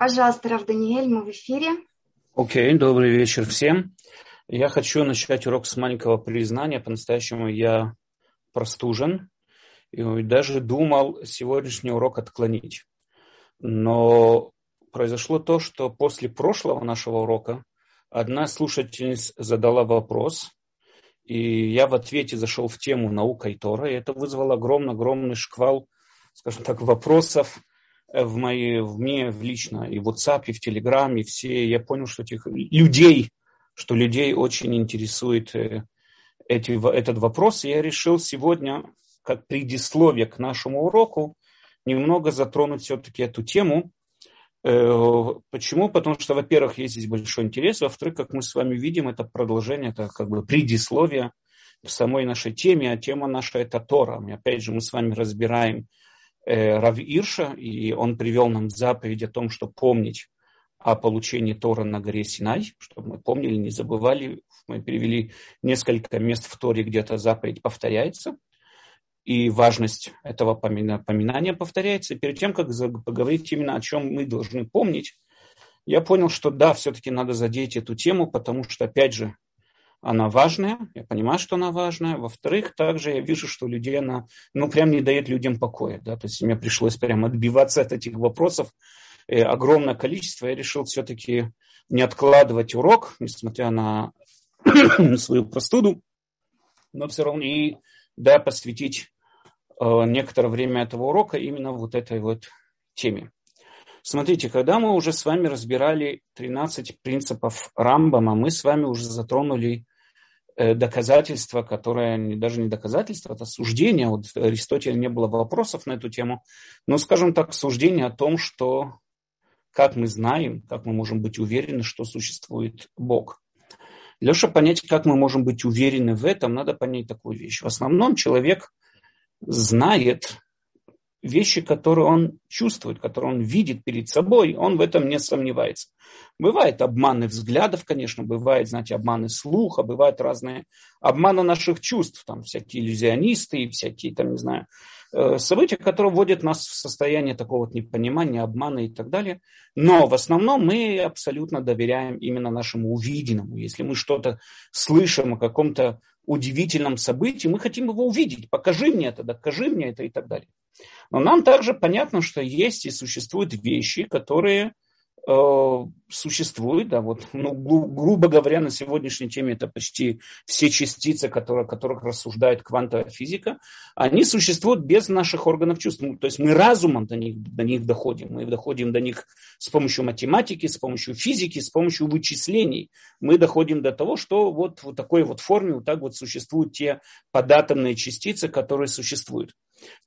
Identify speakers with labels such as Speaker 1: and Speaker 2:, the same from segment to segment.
Speaker 1: Пожалуйста, Рав Даниэль, мы в эфире.
Speaker 2: Окей, okay, добрый вечер всем. Я хочу начать урок с маленького признания. По-настоящему я простужен и даже думал сегодняшний урок отклонить. Но произошло то, что после прошлого нашего урока одна слушательница задала вопрос, и я в ответе зашел в тему наука и Тора, и это вызвало огромный-огромный шквал, скажем так, вопросов в мои, в мне в лично, и в WhatsApp, и в Telegram, и все, я понял, что этих людей, что людей очень интересует э, эти, этот вопрос, и я решил сегодня, как предисловие к нашему уроку, немного затронуть все-таки эту тему. Э, почему? Потому что, во-первых, есть здесь большой интерес, во-вторых, как мы с вами видим, это продолжение, это как бы предисловие к самой нашей теме, а тема наша это Тора. И опять же, мы с вами разбираем Рав Ирша, и он привел нам заповедь о том, что помнить о получении Тора на горе Синай, чтобы мы помнили, не забывали. Мы перевели несколько мест в Торе, где эта заповедь повторяется – и важность этого поминания повторяется. И перед тем, как поговорить именно о чем мы должны помнить, я понял, что да, все-таки надо задеть эту тему, потому что, опять же, она важная, я понимаю, что она важная. Во-вторых, также я вижу, что людей она, ну, прям не дает людям покоя, да, то есть мне пришлось прям отбиваться от этих вопросов, э, огромное количество, я решил все-таки не откладывать урок, несмотря на свою простуду, но все равно и да, посвятить э, некоторое время этого урока именно вот этой вот теме. Смотрите, когда мы уже с вами разбирали 13 принципов Рамбама, мы с вами уже затронули э, доказательства, которые даже не доказательства, это суждение. Вот Аристотеля не было вопросов на эту тему, но, скажем так, суждение о том, что как мы знаем, как мы можем быть уверены, что существует Бог. Для того, чтобы понять, как мы можем быть уверены в этом, надо понять такую вещь. В основном человек знает вещи, которые он чувствует, которые он видит перед собой, он в этом не сомневается. Бывают обманы взглядов, конечно, бывают, знаете, обманы слуха, бывают разные обманы наших чувств, там всякие иллюзионисты и всякие, там, не знаю, Э, события, которые вводят нас в состояние такого вот непонимания, обмана и так далее. Но в основном мы абсолютно доверяем именно нашему увиденному. Если мы что-то слышим о каком-то удивительном событии, мы хотим его увидеть. Покажи мне это, докажи мне это и так далее. Но нам также понятно, что есть и существуют вещи, которые Э, существует, да, вот, ну, гру- грубо говоря, на сегодняшней теме это почти все частицы, которые, о которых рассуждает квантовая физика, они существуют без наших органов чувств. Ну, то есть мы разумом до них, до них доходим, мы доходим до них с помощью математики, с помощью физики, с помощью вычислений. Мы доходим до того, что вот в такой вот форме вот так вот существуют те податомные частицы, которые существуют.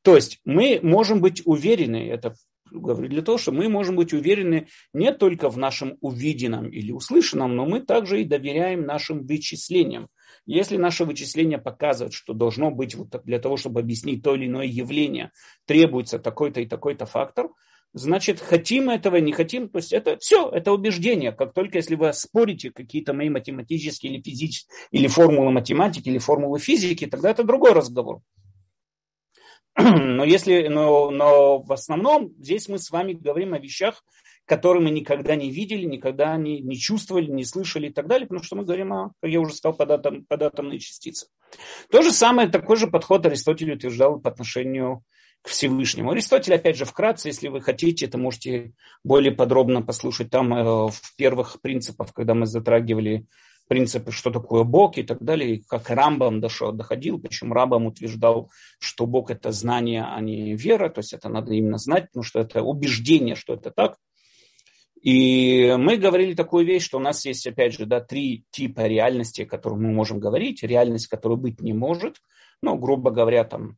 Speaker 2: То есть мы можем быть уверены, это говорю, для того, чтобы мы можем быть уверены не только в нашем увиденном или услышанном, но мы также и доверяем нашим вычислениям. Если наше вычисление показывает, что должно быть вот для того, чтобы объяснить то или иное явление, требуется такой-то и такой-то фактор, значит, хотим этого, не хотим, то есть это все, это убеждение. Как только если вы спорите какие-то мои математические или физические, или формулы математики, или формулы физики, тогда это другой разговор. Но, если, но, но в основном здесь мы с вами говорим о вещах, которые мы никогда не видели, никогда не, не чувствовали, не слышали и так далее, потому что мы говорим о, как я уже сказал, податом, податомные частицы. То же самое, такой же подход Аристотель утверждал по отношению к Всевышнему. Аристотель, опять же, вкратце, если вы хотите, это можете более подробно послушать там э, в первых принципах, когда мы затрагивали принципы, что такое Бог и так далее, и как Рамбам дошел, доходил, причем Рамбам утверждал, что Бог это знание, а не вера, то есть это надо именно знать, потому что это убеждение, что это так. И мы говорили такую вещь, что у нас есть, опять же, да, три типа реальности, о которых мы можем говорить. Реальность, которая быть не может, ну, грубо говоря, там,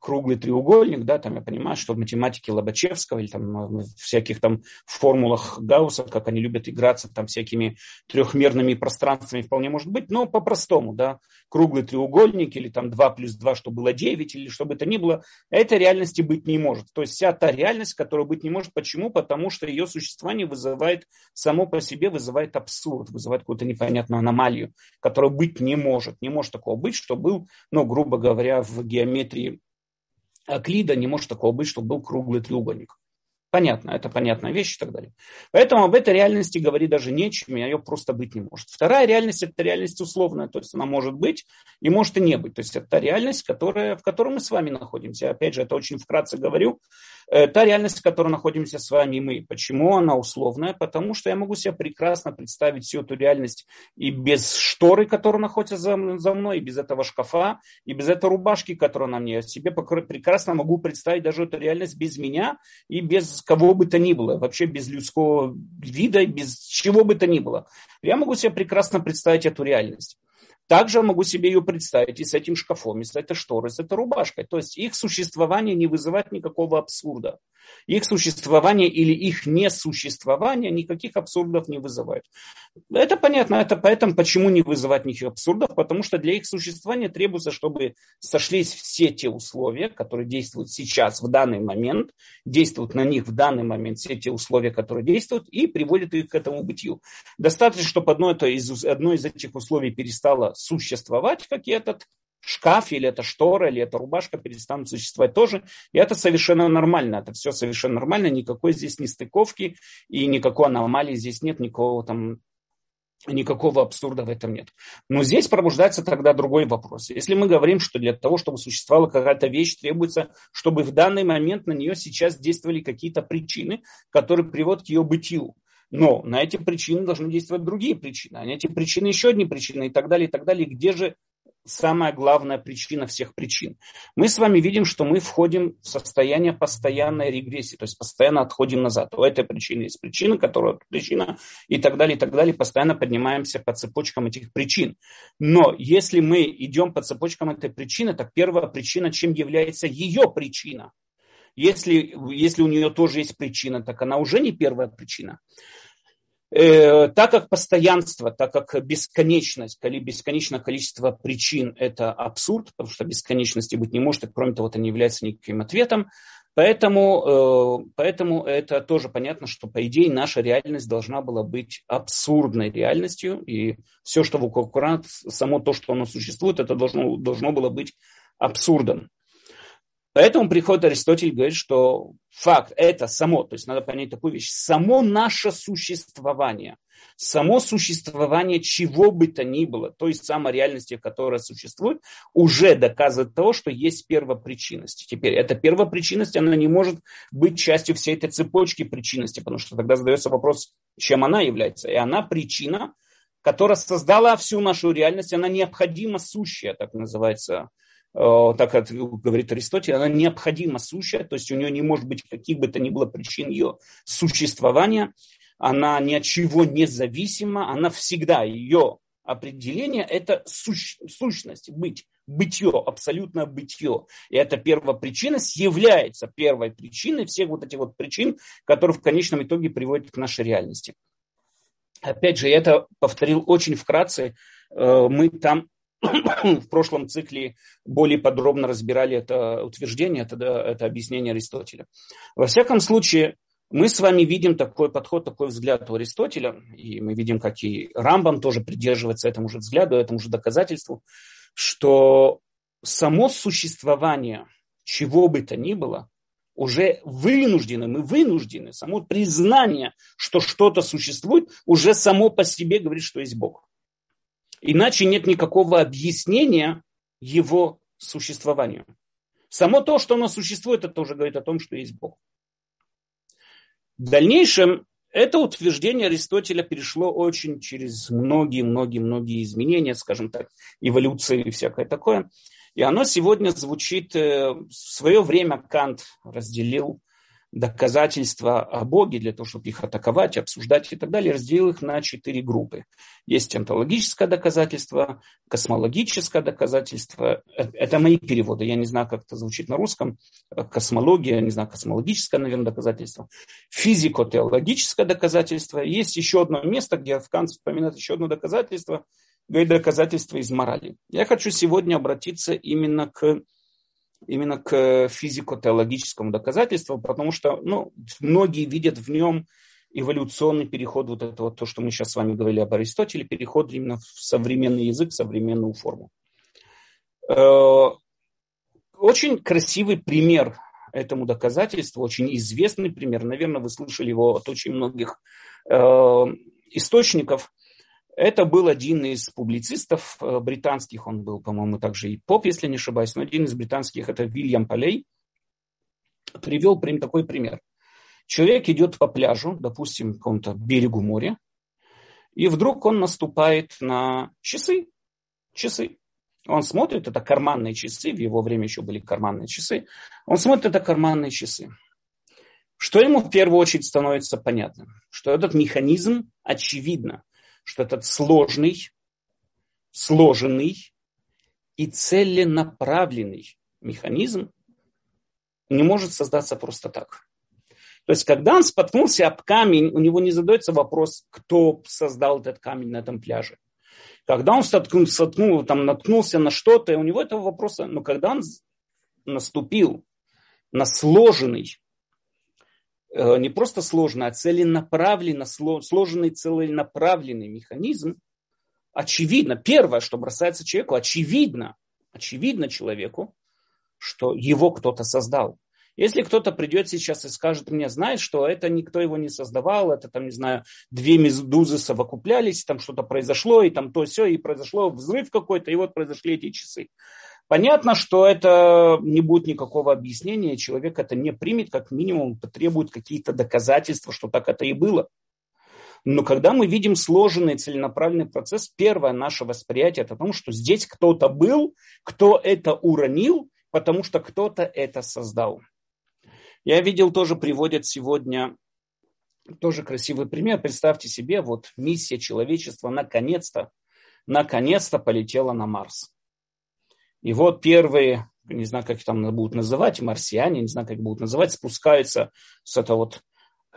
Speaker 2: круглый треугольник, да, там я понимаю, что в математике Лобачевского или там в ну, всяких там формулах Гаусса, как они любят играться там всякими трехмерными пространствами вполне может быть, но по-простому, да, круглый треугольник или там 2 плюс 2, что было 9 или что бы это ни было, этой реальности быть не может. То есть вся та реальность, которая быть не может. Почему? Потому что ее существование вызывает, само по себе вызывает абсурд, вызывает какую-то непонятную аномалию, которая быть не может. Не может такого быть, что был, ну, грубо говоря, в геометрии Аклида не может такого быть, чтобы был круглый треугольник. Понятно, это понятная вещь и так далее. Поэтому об этой реальности говорить даже нечем, ее просто быть не может. Вторая реальность – это реальность условная, то есть она может быть и может и не быть. То есть это та реальность, которая, в которой мы с вами находимся. Опять же, это очень вкратце говорю. Э, та реальность, в которой находимся с вами мы. Почему она условная? Потому что я могу себе прекрасно представить всю эту реальность и без шторы, которая находится за, за мной, и без этого шкафа, и без этой рубашки, которая на мне. Я себе прекрасно могу представить даже эту реальность без меня и без кого бы то ни было, вообще без людского вида, без чего бы то ни было. Я могу себе прекрасно представить эту реальность. Также могу себе ее представить и с этим шкафом, и с этой шторой, с этой рубашкой. То есть их существование не вызывает никакого абсурда. Их существование или их несуществование никаких абсурдов не вызывает. Это понятно, это поэтому почему не вызывать никаких абсурдов, потому что для их существования требуется, чтобы сошлись все те условия, которые действуют сейчас, в данный момент, действуют на них в данный момент все те условия, которые действуют, и приводят их к этому бытию. Достаточно, чтобы одно, это из, одно из этих условий перестало существовать, как и этот шкаф, или это штора, или это рубашка перестанут существовать тоже. И это совершенно нормально. Это все совершенно нормально. Никакой здесь нестыковки и никакой аномалии здесь нет, никакого там Никакого абсурда в этом нет. Но здесь пробуждается тогда другой вопрос. Если мы говорим, что для того, чтобы существовала какая-то вещь, требуется, чтобы в данный момент на нее сейчас действовали какие-то причины, которые приводят к ее бытию. Но на эти причины должны действовать другие причины. А на эти причины еще одни причины и так далее, и так далее. Где же самая главная причина всех причин. Мы с вами видим, что мы входим в состояние постоянной регрессии, то есть постоянно отходим назад. У этой причины есть причина, которая причина, и так далее, и так далее. Постоянно поднимаемся по цепочкам этих причин. Но если мы идем по цепочкам этой причины, так первая причина, чем является ее причина? Если, если у нее тоже есть причина, так она уже не первая причина. Э, так как постоянство, так как бесконечность, бесконечное количество причин – это абсурд, потому что бесконечности быть не может, и кроме того, это не является никаким ответом, Поэтому, э, поэтому это тоже понятно, что, по идее, наша реальность должна была быть абсурдной реальностью, и все, что в Коран, само то, что оно существует, это должно, должно было быть абсурдом. Поэтому приходит Аристотель говорит, что факт это само, то есть надо понять такую вещь, само наше существование, само существование чего бы то ни было, той самой реальности, которая существует, уже доказывает того, что есть первопричинность. Теперь эта первопричинность, она не может быть частью всей этой цепочки причинности, потому что тогда задается вопрос, чем она является. И она причина, которая создала всю нашу реальность, она необходимо сущая, так называется так как говорит Аристотель, она необходимо сущая, то есть у нее не может быть каких бы то ни было причин ее существования, она ни от чего не зависима, она всегда, ее определение – это сущ, сущность, быть, бытие, абсолютное бытие. И эта первопричинность является первой причиной всех вот этих вот причин, которые в конечном итоге приводят к нашей реальности. Опять же, я это повторил очень вкратце. Э, мы там в прошлом цикле более подробно разбирали это утверждение, это, это объяснение Аристотеля. Во всяком случае, мы с вами видим такой подход, такой взгляд у Аристотеля, и мы видим, как и Рамбам тоже придерживается этому же взгляду, этому же доказательству, что само существование чего бы то ни было, уже вынуждены, мы вынуждены, само признание, что что-то существует, уже само по себе говорит, что есть Бог. Иначе нет никакого объяснения его существованию. Само то, что оно существует, это уже говорит о том, что есть Бог. В дальнейшем это утверждение Аристотеля перешло очень через многие-многие-многие изменения, скажем так, эволюции и всякое такое. И оно сегодня звучит, э, в свое время Кант разделил доказательства о Боге, для того, чтобы их атаковать, обсуждать и так далее, разделил их на четыре группы. Есть онтологическое доказательство, космологическое доказательство. Э, это мои переводы, я не знаю, как это звучит на русском. Космология, не знаю, космологическое, наверное, доказательство. Физико-теологическое доказательство. Есть еще одно место, где Кант вспоминает еще одно доказательство, говорит доказательство из морали. Я хочу сегодня обратиться именно к именно к физико-теологическому доказательству, потому что ну, многие видят в нем эволюционный переход, вот это вот то, что мы сейчас с вами говорили об Аристотеле, переход именно в современный язык, в современную форму. Э, очень красивый пример этому доказательство, очень известный пример, наверное, вы слышали его от очень многих э, источников. Это был один из публицистов э, британских, он был, по-моему, также и поп, если не ошибаюсь, но один из британских, это Вильям Полей, привел прям такой пример. Человек идет по пляжу, допустим, к какому-то берегу моря, и вдруг он наступает на часы. Часы. Он смотрит, это карманные часы, в его время еще были карманные часы. Он смотрит, это карманные часы. Что ему в первую очередь становится понятным? Что этот механизм, очевидно, что этот сложный, сложенный и целенаправленный механизм не может создаться просто так. То есть, когда он споткнулся об камень, у него не задается вопрос, кто создал этот камень на этом пляже. Когда он столкнул, столкнул, там, наткнулся на что-то, у него этого вопроса, но когда он наступил на сложенный, не просто сложный, а целенаправленный, сложенный целенаправленный механизм, очевидно, первое, что бросается человеку, очевидно, очевидно человеку, что его кто-то создал. Если кто-то придет сейчас и скажет мне, знаешь, что это никто его не создавал, это там, не знаю, две медузы совокуплялись, там что-то произошло, и там то все, и произошло взрыв какой-то, и вот произошли эти часы. Понятно, что это не будет никакого объяснения, человек это не примет, как минимум потребует какие-то доказательства, что так это и было. Но когда мы видим сложенный целенаправленный процесс, первое наше восприятие это о том, что здесь кто-то был, кто это уронил, потому что кто-то это создал. Я видел, тоже приводят сегодня тоже красивый пример. Представьте себе, вот миссия человечества наконец-то, наконец-то полетела на Марс. И вот первые, не знаю, как их там будут называть, марсиане, не знаю, как их будут называть, спускаются с этого вот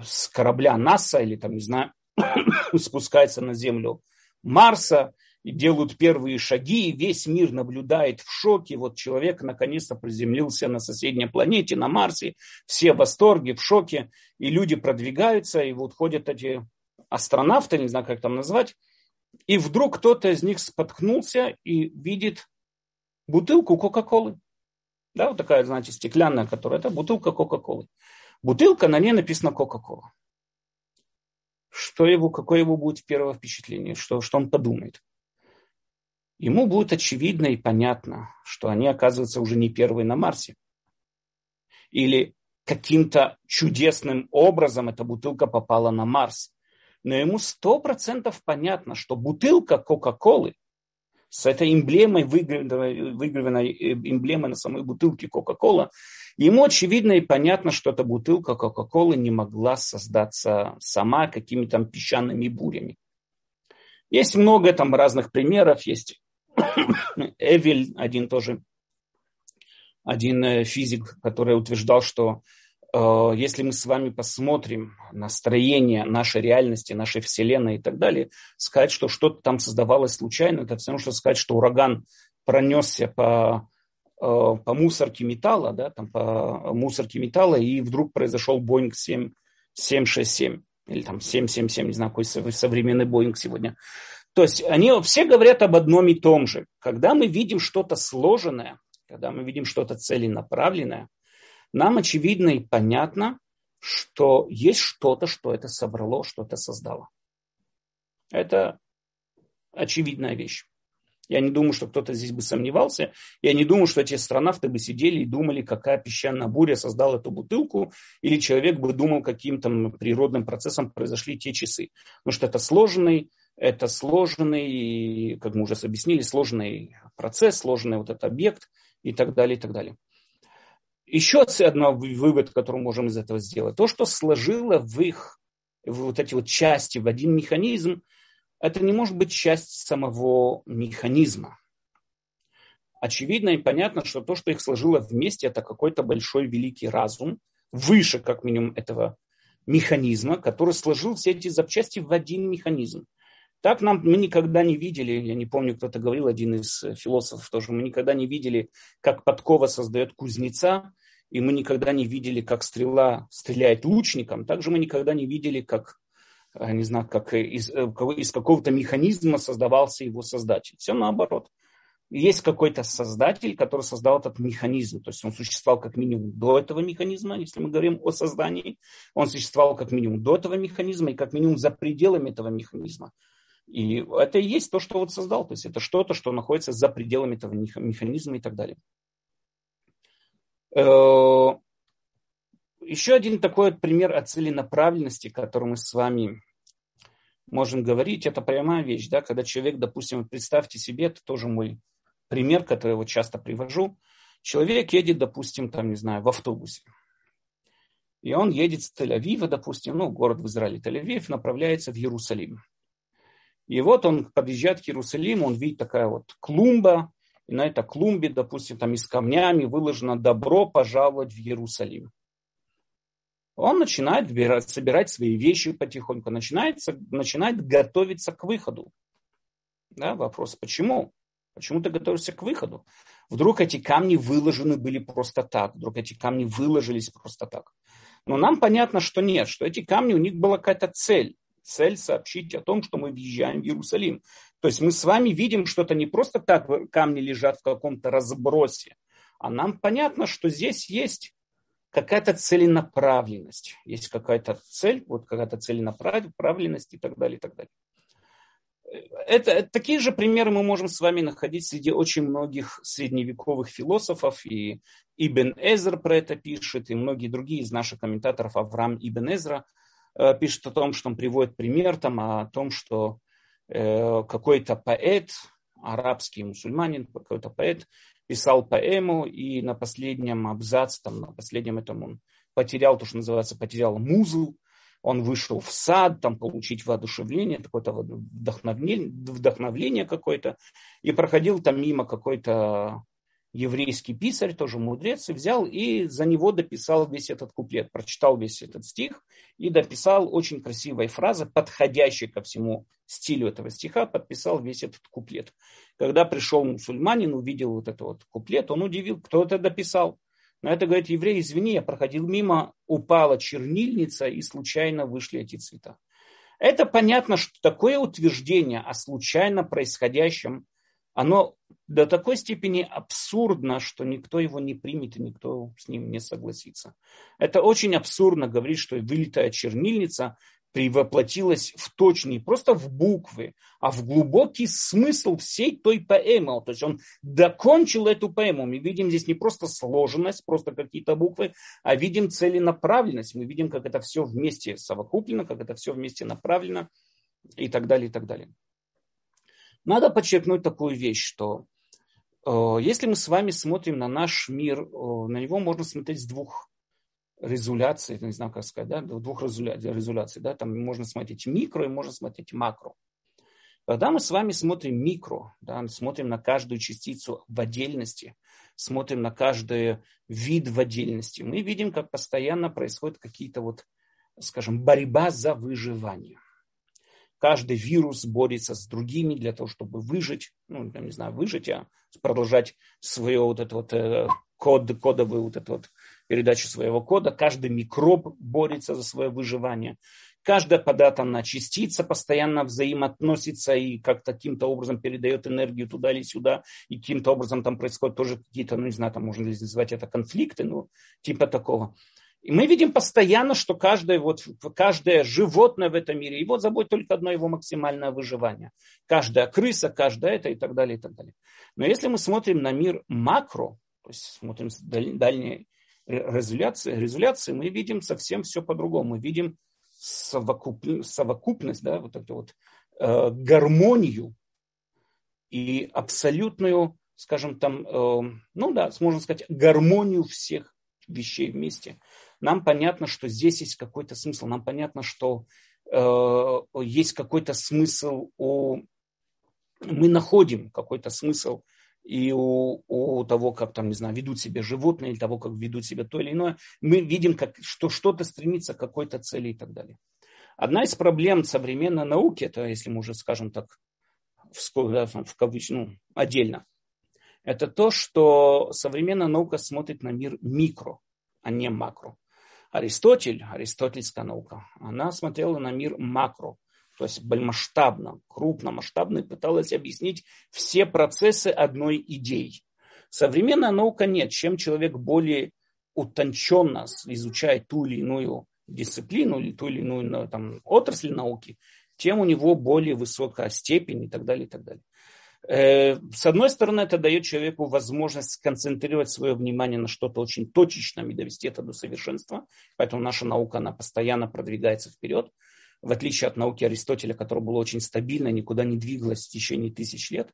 Speaker 2: с корабля НАСА или там, не знаю, спускаются на Землю Марса, и делают первые шаги, и весь мир наблюдает в шоке. Вот человек наконец-то приземлился на соседней планете, на Марсе, все в восторге, в шоке, и люди продвигаются, и вот ходят эти астронавты, не знаю, как там назвать, и вдруг кто-то из них споткнулся и видит бутылку Кока-Колы. Да, вот такая, знаете, стеклянная, которая, это бутылка Кока-Колы. Бутылка, на ней написано Кока-Кола. Что его, какое его будет первое впечатление, что, что он подумает? ему будет очевидно и понятно, что они оказываются уже не первые на Марсе. Или каким-то чудесным образом эта бутылка попала на Марс. Но ему сто процентов понятно, что бутылка Кока-Колы с этой эмблемой, выгравированной, э, эмблемой на самой бутылке Кока-Кола, ему очевидно и понятно, что эта бутылка Кока-Колы не могла создаться сама какими-то песчаными бурями. Есть много там разных примеров, есть Эвель, один тоже, один э, физик, который утверждал, что если мы с вами посмотрим на строение нашей реальности, нашей Вселенной и так далее, сказать, что что-то там создавалось случайно, это все равно, что сказать, что ураган пронесся по, э, по мусорке металла, да, там по мусорке металла, и вдруг произошел Боинг 7, 767 или там 777, не знаю, какой современный Боинг сегодня. То есть они все говорят об одном и том же. Когда мы видим что-то сложенное, когда мы видим что-то целенаправленное, нам очевидно и понятно, что есть что-то, что это собрало, что-то создало. Это очевидная вещь. Я не думаю, что кто-то здесь бы сомневался. Я не думаю, что эти астронавты бы сидели и думали, какая песчаная буря создала эту бутылку, или человек бы думал, каким то природным процессом произошли те часы. Потому что это сложный это сложный, как мы уже объяснили, сложный процесс, сложный вот этот объект и так далее, и так далее. Еще один вывод, который можем из этого сделать. То, что сложило в их вот эти вот части в один механизм, это не может быть часть самого механизма. Очевидно и понятно, что то, что их сложило вместе, это какой-то большой великий разум, выше, как минимум, этого механизма, который сложил все эти запчасти в один механизм. Так нам мы никогда не видели, я не помню, кто-то говорил, один из э, философов тоже, мы никогда не видели, как подкова создает кузнеца, и мы никогда не видели, как стрела стреляет лучником. Также мы никогда не видели, как, э, не знаю, как из, э, из какого-то механизма создавался его создатель. Все наоборот. есть какой-то создатель, который создал этот механизм. То есть он существовал как минимум до этого механизма, если мы говорим о создании. Он существовал как минимум до этого механизма и как минимум за пределами этого механизма. И это и есть то, что вот создал. То есть это что-то, что находится за пределами этого механизма и так далее. Э, еще один такой вот пример о целенаправленности, который мы с вами можем говорить, это прямая вещь, да, когда человек, допустим, представьте себе, это тоже мой пример, который я вот часто привожу. Человек едет, допустим, там, не знаю, в автобусе. И он едет с Тель-Авива, допустим, ну, город в Израиле, Тель-Авив, направляется в Иерусалим. И вот он подъезжает к Иерусалиму, он видит такая вот клумба, и на этой клумбе, допустим, там из камнями выложено «Добро пожаловать в Иерусалим». Он начинает собирать свои вещи потихоньку, начинает, начинает готовиться к выходу. Да, вопрос, почему? Почему ты готовишься к выходу? Вдруг эти камни выложены были просто так, вдруг эти камни выложились просто так. Но нам понятно, что нет, что эти камни, у них была какая-то цель. Цель сообщить о том, что мы въезжаем в Иерусалим. То есть мы с вами видим, что это не просто так камни лежат в каком-то разбросе, а нам понятно, что здесь есть какая-то целенаправленность, есть какая-то цель, вот какая-то целенаправленность и так далее, и так далее. Это, такие же примеры мы можем с вами находить среди очень многих средневековых философов, и Ибн Эзер про это пишет, и многие другие из наших комментаторов, Авраам Ибн Эзра, э, пишет о том, что он приводит пример там, о том, что какой-то поэт, арабский мусульманин, какой-то поэт, писал поэму, и на последнем абзаце, там, на последнем этом он потерял то, что называется, потерял музу, он вышел в сад, там получить воодушевление, какое-то вдохновение, вдохновление какое-то, и проходил там мимо какой-то еврейский писарь, тоже мудрец, и взял и за него дописал весь этот куплет, прочитал весь этот стих и дописал очень красивой фразы, подходящей ко всему стилю этого стиха, подписал весь этот куплет. Когда пришел мусульманин, увидел вот этот вот куплет, он удивил, кто это дописал. На это говорит еврей, извини, я проходил мимо, упала чернильница и случайно вышли эти цвета. Это понятно, что такое утверждение о случайно происходящем, оно до такой степени абсурдно, что никто его не примет и никто с ним не согласится. Это очень абсурдно говорить, что вылетая чернильница превоплотилась в точные, просто в буквы, а в глубокий смысл всей той поэмы. То есть он докончил эту поэму. Мы видим здесь не просто сложенность, просто какие-то буквы, а видим целенаправленность. Мы видим, как это все вместе совокуплено, как это все вместе направлено и так далее, и так далее. Надо подчеркнуть такую вещь, что э, если мы с вами смотрим на наш мир, э, на него можно смотреть с двух резоляций, не знаю, как сказать, да, двух резоляций, да, там можно смотреть микро и можно смотреть макро. Когда мы с вами смотрим микро, да, смотрим на каждую частицу в отдельности, смотрим на каждый вид в отдельности, мы видим, как постоянно происходят какие-то вот, скажем, борьба за выживание. Каждый вирус борется с другими для того, чтобы выжить, ну, я не знаю, выжить, а продолжать свое вот это вот э, код, кодовую вот эту вот передачу своего кода. Каждый микроб борется за свое выживание. Каждая податная частица постоянно взаимоотносится и как-то каким-то образом передает энергию туда или сюда. И каким-то образом там происходят тоже какие-то, ну не знаю, там можно ли называть это конфликты, ну типа такого. И мы видим постоянно, что каждое, вот, каждое животное в этом мире, его заботит только одно его максимальное выживание. Каждая крыса, каждая это и так далее, и так далее. Но если мы смотрим на мир макро, то есть смотрим дальние резоляции, резоляции, мы видим совсем все по-другому. Мы видим совокуп, совокупность, да, вот эту вот э, гармонию и абсолютную, скажем там, э, ну да, можно сказать, гармонию всех вещей вместе. Нам понятно, что здесь есть какой-то смысл. Нам понятно, что э, есть какой-то смысл у... Мы находим какой-то смысл и у, у того, как там, не знаю, ведут себя животные, или того, как ведут себя то или иное, мы видим, как, что что-то стремится к какой-то цели и так далее. Одна из проблем современной науки, это если мы уже скажем так, в, да, в кавыч, ну, отдельно, это то, что современная наука смотрит на мир микро, а не макро. Аристотель, аристотельская наука, она смотрела на мир макро, то есть масштабно, крупно, масштабно, и пыталась объяснить все процессы одной идеи. Современная наука нет. Чем человек более утонченно изучает ту или иную дисциплину или ту или иную там, отрасль науки, тем у него более высокая степень и так далее, и так далее. Э, с одной стороны, это дает человеку возможность сконцентрировать свое внимание на что-то очень точечном и довести это до совершенства. Поэтому наша наука, она постоянно продвигается вперед. В отличие от науки Аристотеля, которая была очень стабильна, никуда не двигалась в течение тысяч лет.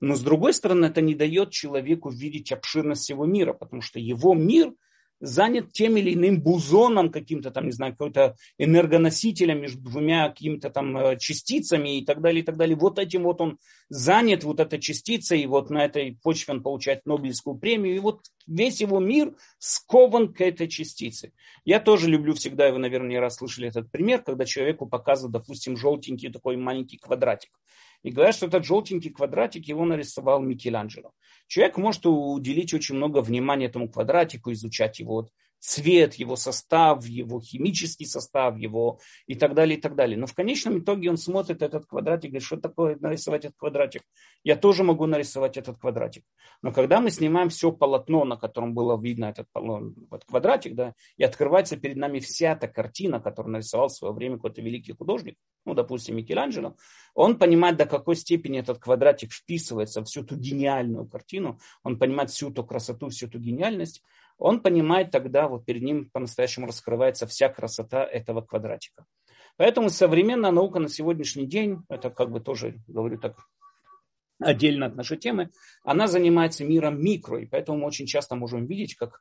Speaker 2: Но с другой стороны, это не дает человеку видеть обширность всего мира, потому что его мир – занят тем или иным бузоном каким-то там, не знаю, какой-то энергоносителем между двумя какими-то там э, частицами и так далее, и так далее. Вот этим вот он занят, вот эта частица, и вот на этой почве он получает Нобелевскую премию, и вот весь его мир скован к этой частице. Я тоже люблю всегда, вы, наверное, не раз слышали этот пример, когда человеку показывают, допустим, желтенький такой маленький квадратик. И говорят, что этот желтенький квадратик его нарисовал Микеланджело. Человек может уделить очень много внимания этому квадратику, изучать его цвет, его состав, его химический состав, его и так далее, и так далее. Но в конечном итоге он смотрит этот квадратик и говорит, что такое нарисовать этот квадратик? Я тоже могу нарисовать этот квадратик. Но когда мы снимаем все полотно, на котором было видно этот, этот квадратик, да, и открывается перед нами вся эта картина, которую нарисовал в свое время какой-то великий художник, ну, допустим, Микеланджело, он понимает, до какой степени этот квадратик вписывается в всю ту гениальную картину, он понимает всю ту красоту, всю ту гениальность, он понимает тогда, вот перед ним по-настоящему раскрывается вся красота этого квадратика. Поэтому современная наука на сегодняшний день, это как бы тоже, говорю так, отдельно от нашей темы, она занимается миром микро, и поэтому мы очень часто можем видеть, как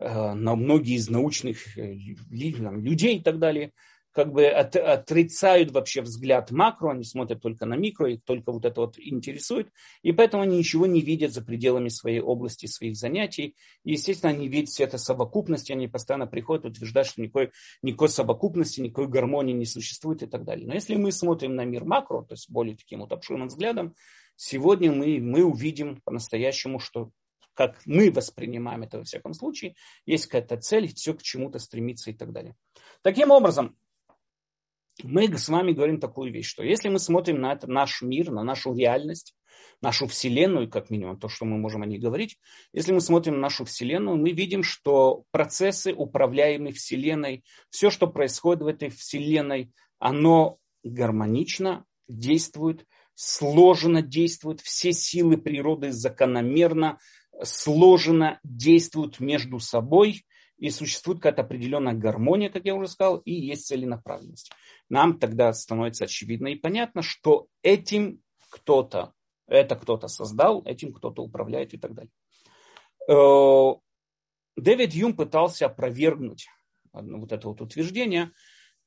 Speaker 2: э, на многие из научных э, людей и так далее, как бы от, отрицают вообще взгляд макро, они смотрят только на микро, и только вот это вот интересует, и поэтому они ничего не видят за пределами своей области, своих занятий. И, естественно, они видят все это совокупности, они постоянно приходят утверждать, что никакой, никакой совокупности, никакой гармонии не существует и так далее. Но если мы смотрим на мир макро, то есть более таким вот обширным взглядом, сегодня мы, мы увидим по-настоящему, что как мы воспринимаем это во всяком случае, есть какая-то цель, все к чему-то стремиться и так далее. Таким образом, мы с вами говорим такую вещь, что если мы смотрим на это, наш мир, на нашу реальность, нашу Вселенную, как минимум, то, что мы можем о ней говорить, если мы смотрим на нашу Вселенную, мы видим, что процессы, управляемые Вселенной, все, что происходит в этой Вселенной, оно гармонично действует, сложно действует, все силы природы закономерно, сложно действуют между собой, и существует какая-то определенная гармония, как я уже сказал, и есть целенаправленность нам тогда становится очевидно и понятно, что этим кто-то, это кто-то создал, этим кто-то управляет и так далее. Э, Дэвид Юм пытался опровергнуть вот это вот утверждение,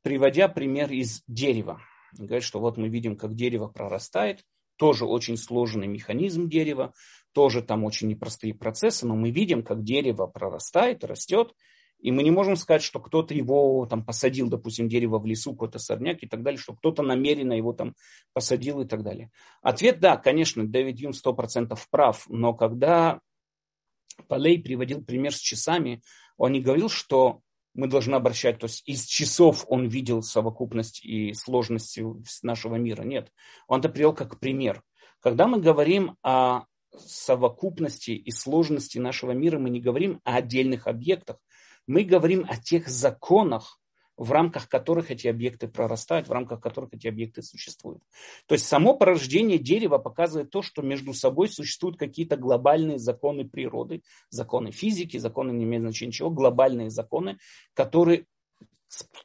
Speaker 2: приводя пример из дерева. Он говорит, что вот мы видим, как дерево прорастает, тоже очень сложный механизм дерева, тоже там очень непростые процессы, но мы видим, как дерево прорастает, растет, и мы не можем сказать, что кто-то его там посадил, допустим, дерево в лесу, какой-то сорняк и так далее, что кто-то намеренно его там посадил и так далее. Ответ да, конечно, Дэвид Юм сто процентов прав, но когда Полей приводил пример с часами, он не говорил, что мы должны обращать, то есть из часов он видел совокупность и сложность нашего мира. Нет, он это привел как пример. Когда мы говорим о совокупности и сложности нашего мира, мы не говорим о отдельных объектах, мы говорим о тех законах, в рамках которых эти объекты прорастают, в рамках которых эти объекты существуют. То есть само порождение дерева показывает то, что между собой существуют какие-то глобальные законы природы, законы физики, законы не имеют значения ничего, глобальные законы, которые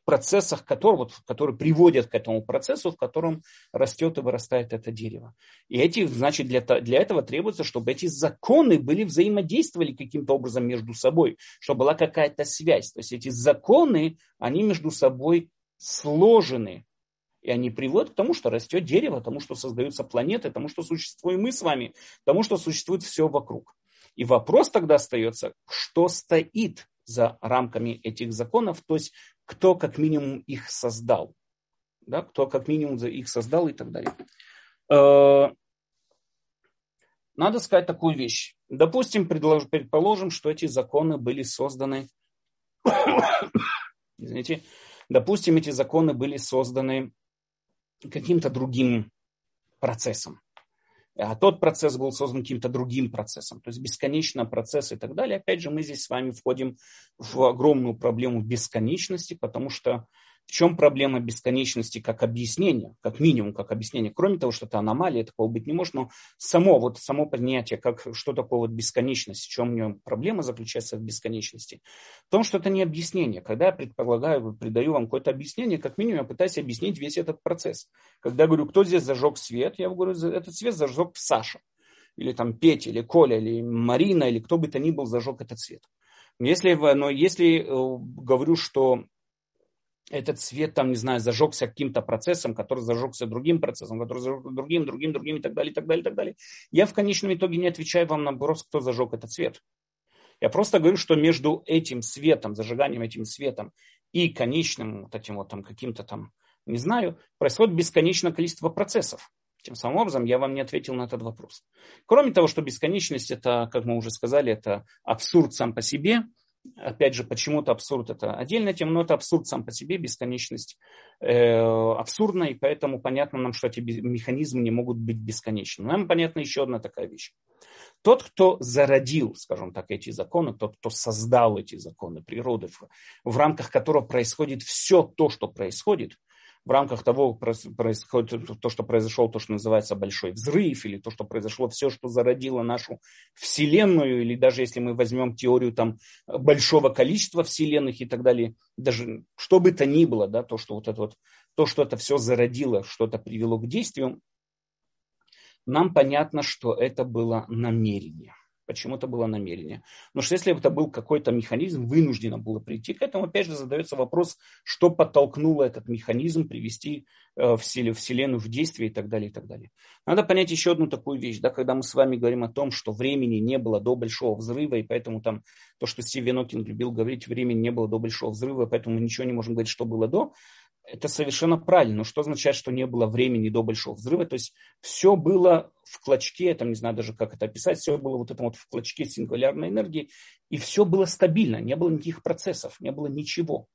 Speaker 2: процессах, которые, вот, которые приводят к этому процессу, в котором растет и вырастает это дерево. И эти, значит, для, для этого требуется, чтобы эти законы были взаимодействовали каким-то образом между собой, чтобы была какая-то связь. То есть эти законы, они между собой сложены. И они приводят к тому, что растет дерево, тому, что создаются планеты, тому, что существуем мы с вами, тому, что существует все вокруг. И вопрос тогда остается, что стоит за рамками этих законов, то есть кто как минимум их создал, да, кто как минимум их создал и так далее. Э, надо сказать такую вещь. Допустим, предположим, что эти законы были созданы, извините, допустим, эти законы были созданы каким-то другим процессом. А тот процесс был создан каким-то другим процессом. То есть бесконечно процесс и так далее. Опять же, мы здесь с вами входим в огромную проблему бесконечности, потому что в чем проблема бесконечности как объяснения, как минимум как объяснение? Кроме того, что это аномалия, такого быть не может, но само, вот, само понятие, как, что такое вот бесконечность, в чем у нее проблема заключается в бесконечности? В том, что это не объяснение. Когда я предполагаю, придаю вам какое-то объяснение, как минимум я пытаюсь объяснить весь этот процесс. Когда говорю, кто здесь зажег свет, я говорю, этот свет зажег Саша. Или там Петя, или Коля, или Марина, или кто бы то ни был зажег этот свет. Если, но если э, говорю, что этот свет, там, не знаю, зажегся каким-то процессом, который зажегся другим процессом, который зажегся другим, другим, другим и так далее, и так далее, и так далее. Я в конечном итоге не отвечаю вам на вопрос, кто зажег этот свет. Я просто говорю, что между этим светом, зажиганием этим светом и конечным вот этим вот там каким-то там, не знаю, происходит бесконечное количество процессов. Тем самым образом я вам не ответил на этот вопрос. Кроме того, что бесконечность это, как мы уже сказали, это абсурд сам по себе, Опять же, почему-то абсурд это отдельная тема, но это абсурд сам по себе, бесконечность э, абсурдна, и поэтому понятно нам, что эти механизмы не могут быть бесконечны. Нам понятна еще одна такая вещь. Тот, кто зародил, скажем так, эти законы, тот, кто создал эти законы природы, в, в рамках которого происходит все то, что происходит, в рамках того происходит то, что произошло, то, что называется большой взрыв, или то, что произошло, все, что зародило нашу Вселенную, или даже если мы возьмем теорию там большого количества Вселенных и так далее, даже что бы то ни было, да, то, что вот это вот, то, что это все зародило, что-то привело к действию, нам понятно, что это было намерение. Почему-то было намерение. Но что если это был какой-то механизм, вынуждено было прийти к этому, опять же задается вопрос, что подтолкнуло этот механизм привести э, в Вселенную в действие и так далее, и так далее. Надо понять еще одну такую вещь, да, когда мы с вами говорим о том, что времени не было до Большого Взрыва, и поэтому там то, что Стивен Окинг любил говорить, времени не было до Большого Взрыва, поэтому мы ничего не можем говорить, что было до это совершенно правильно. Но что означает, что не было времени до большого взрыва? То есть все было в клочке, там не знаю даже как это описать, все было вот это вот в клочке сингулярной энергии, и все было стабильно, не было никаких процессов, не было ничего.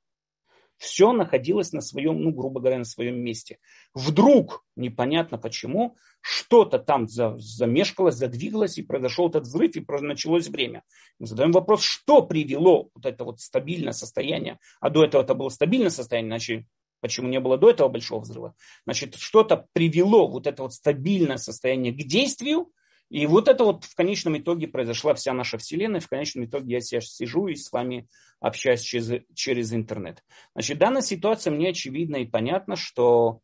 Speaker 2: Все находилось на своем, ну, грубо говоря, на своем месте. Вдруг, непонятно почему, что-то там замешкалось, задвигалось, и произошел этот взрыв, и началось время. Мы задаем вопрос, что привело вот это вот стабильное состояние, а до этого это было стабильное состояние, иначе Почему не было до этого большого взрыва? Значит, что-то привело вот это вот стабильное состояние к действию, и вот это вот в конечном итоге произошла вся наша Вселенная. В конечном итоге я сейчас сижу и с вами общаюсь через, через интернет. Значит, данная ситуация мне очевидна и понятна, что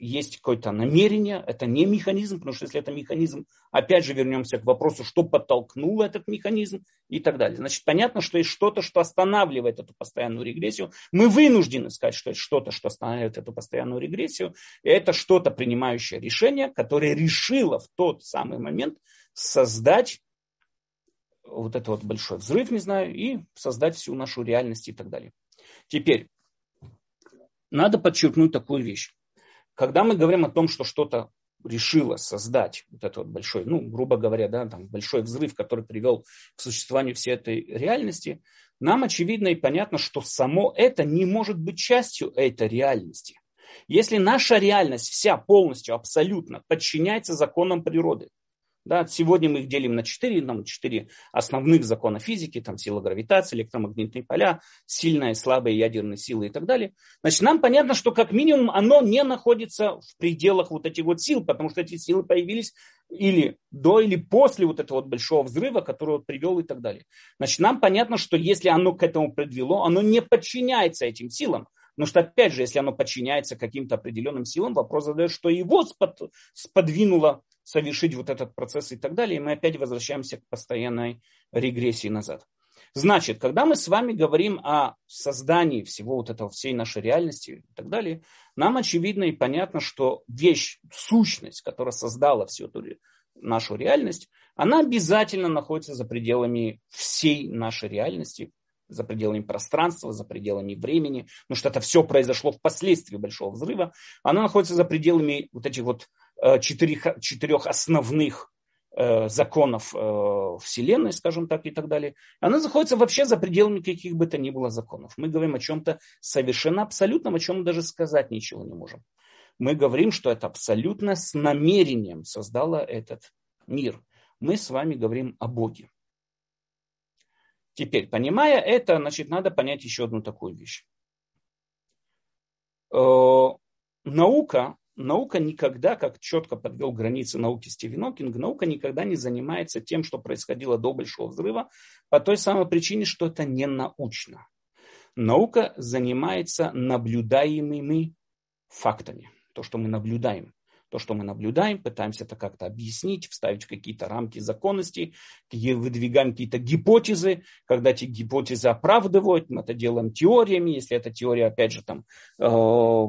Speaker 2: есть какое-то намерение, это не механизм, потому что если это механизм, опять же вернемся к вопросу, что подтолкнуло этот механизм и так далее. Значит, понятно, что есть что-то, что останавливает эту постоянную регрессию. Мы вынуждены сказать, что есть что-то, что останавливает эту постоянную регрессию. И это что-то, принимающее решение, которое решило в тот самый момент создать вот этот вот большой взрыв, не знаю, и создать всю нашу реальность и так далее. Теперь, надо подчеркнуть такую вещь когда мы говорим о том, что что-то решило создать вот этот вот большой, ну, грубо говоря, да, там, большой взрыв, который привел к существованию всей этой реальности, нам очевидно и понятно, что само это не может быть частью этой реальности. Если наша реальность вся полностью, абсолютно подчиняется законам природы, да, сегодня мы их делим на четыре, там, четыре основных закона физики, там сила гравитации, электромагнитные поля, сильная и слабая ядерные силы и так далее. Значит, нам понятно, что как минимум оно не находится в пределах вот этих вот сил, потому что эти силы появились или до, или после вот этого вот большого взрыва, который вот привел и так далее. Значит, нам понятно, что если оно к этому предвело, оно не подчиняется этим силам. Потому что, опять же, если оно подчиняется каким-то определенным силам, вопрос задает, что его спод, сподвинуло совершить вот этот процесс и так далее. И мы опять возвращаемся к постоянной регрессии назад. Значит, когда мы с вами говорим о создании всего вот этого, всей нашей реальности и так далее, нам очевидно и понятно, что вещь, сущность, которая создала всю эту нашу реальность, она обязательно находится за пределами всей нашей реальности, за пределами пространства, за пределами времени, потому что это все произошло впоследствии Большого Взрыва, она находится за пределами вот этих вот Э, четырех, четырех основных э, законов э, Вселенной, скажем так, и так далее, она заходится вообще за пределами каких бы то ни было законов. Мы говорим о чем-то совершенно абсолютном, о чем мы даже сказать ничего не можем. Мы говорим, что это абсолютно с намерением создало этот мир. Мы с вами говорим о Боге. Теперь, понимая это, значит, надо понять еще одну такую вещь. Э, наука, наука никогда, как четко подвел границы науки Стивен Окинг, наука никогда не занимается тем, что происходило до Большого взрыва, по той самой причине, что это не научно. Наука занимается наблюдаемыми фактами, то, что мы наблюдаем то, что мы наблюдаем, пытаемся это как-то объяснить, вставить в какие-то рамки законности, выдвигаем какие-то гипотезы, когда эти гипотезы оправдывают, мы это делаем теориями, если эта теория, опять же, там, э,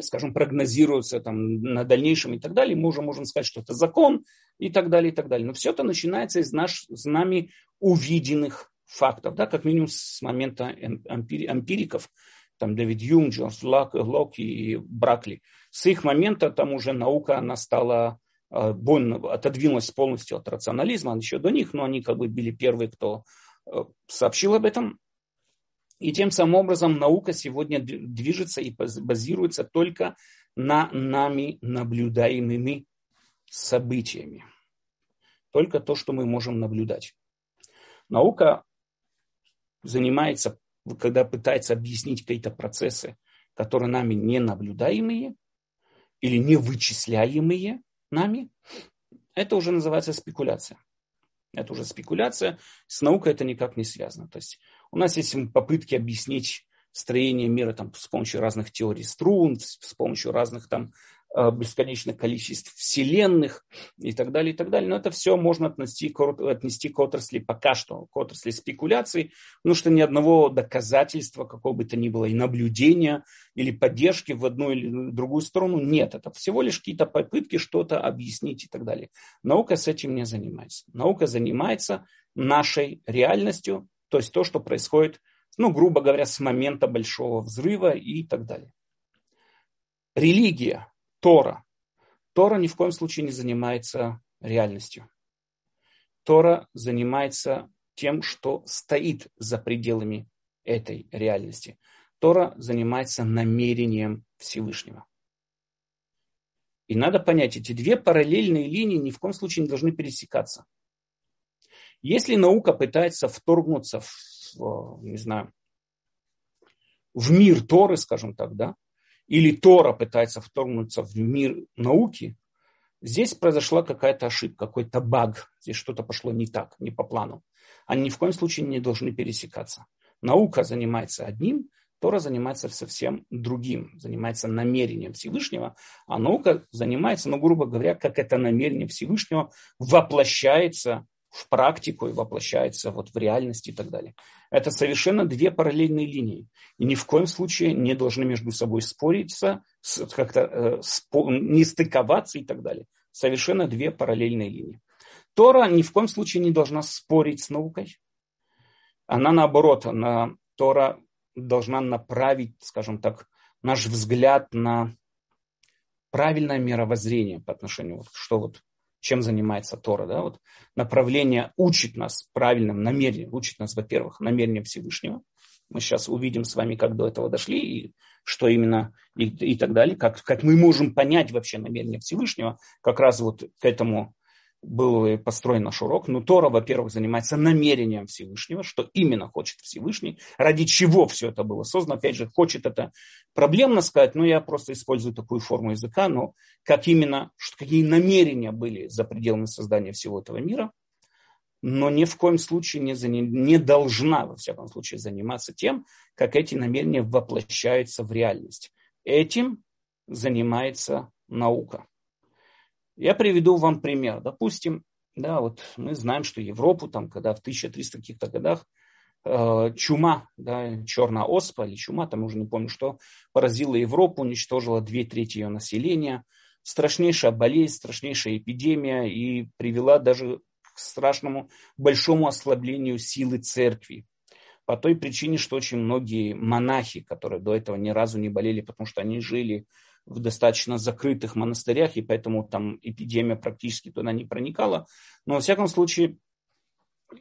Speaker 2: скажем, прогнозируется там, на дальнейшем и так далее, мы уже можем сказать, что это закон и так далее, и так далее. Но все это начинается из наш, с нами увиденных фактов, да, как минимум с момента эмпириков, там Дэвид Юм, Джонс Лок, Лок и Бракли. С их момента там уже наука, она стала больно, отодвинулась полностью от рационализма, еще до них, но они как бы были первые, кто э, сообщил об этом. И тем самым образом наука сегодня движется и базируется только на нами наблюдаемыми событиями. Только то, что мы можем наблюдать. Наука занимается когда пытается объяснить какие-то процессы, которые нами не наблюдаемые или не вычисляемые нами, это уже называется спекуляция. Это уже спекуляция. С наукой это никак не связано. То есть у нас есть попытки объяснить строение мира там, с помощью разных теорий струн, с помощью разных там бесконечных количеств вселенных и так далее, и так далее. Но это все можно отнести, отнести к отрасли пока что, к отрасли спекуляций, потому что ни одного доказательства, какого бы то ни было, и наблюдения, или поддержки в одну или другую сторону нет. Это всего лишь какие-то попытки что-то объяснить и так далее. Наука с этим не занимается. Наука занимается нашей реальностью, то есть то, что происходит, ну, грубо говоря, с момента большого взрыва и так далее. Религия Тора. Тора ни в коем случае не занимается реальностью. Тора занимается тем, что стоит за пределами этой реальности. Тора занимается намерением Всевышнего. И надо понять, эти две параллельные линии ни в коем случае не должны пересекаться. Если наука пытается вторгнуться в, не знаю, в мир Торы, скажем так, да, или Тора пытается вторгнуться в мир науки, здесь произошла какая-то ошибка, какой-то баг, здесь что-то пошло не так, не по плану. Они ни в коем случае не должны пересекаться. Наука занимается одним, Тора занимается совсем другим, занимается намерением Всевышнего, а наука занимается, ну, грубо говоря, как это намерение Всевышнего воплощается в практику и воплощается вот в реальность и так далее. Это совершенно две параллельные линии. И ни в коем случае не должны между собой спориться, как-то э, не стыковаться и так далее. Совершенно две параллельные линии. Тора ни в коем случае не должна спорить с наукой. Она наоборот, она, Тора должна направить, скажем так, наш взгляд на правильное мировоззрение по отношению, вот, что вот чем занимается Тора. Да? Вот направление учит нас правильным намерением, учит нас, во-первых, намерением Всевышнего. Мы сейчас увидим с вами, как до этого дошли, и что именно, и, и так далее, как, как мы можем понять вообще намерение Всевышнего, как раз вот к этому был построен наш урок. Но Тора, во-первых, занимается намерением Всевышнего, что именно хочет Всевышний, ради чего все это было создано. Опять же, хочет это проблемно сказать, но я просто использую такую форму языка, но как именно, какие намерения были за пределами создания всего этого мира, но ни в коем случае не, не должна, во всяком случае, заниматься тем, как эти намерения воплощаются в реальность. Этим занимается наука. Я приведу вам пример. Допустим, да, вот мы знаем, что Европу, там, когда в 1300 каких-то годах э, чума, да, черная оспа или чума, там уже не помню что, поразила Европу, уничтожила две трети ее населения. Страшнейшая болезнь, страшнейшая эпидемия и привела даже к страшному большому ослаблению силы церкви. По той причине, что очень многие монахи, которые до этого ни разу не болели, потому что они жили в достаточно закрытых монастырях, и поэтому там эпидемия практически туда не проникала. Но, во всяком случае,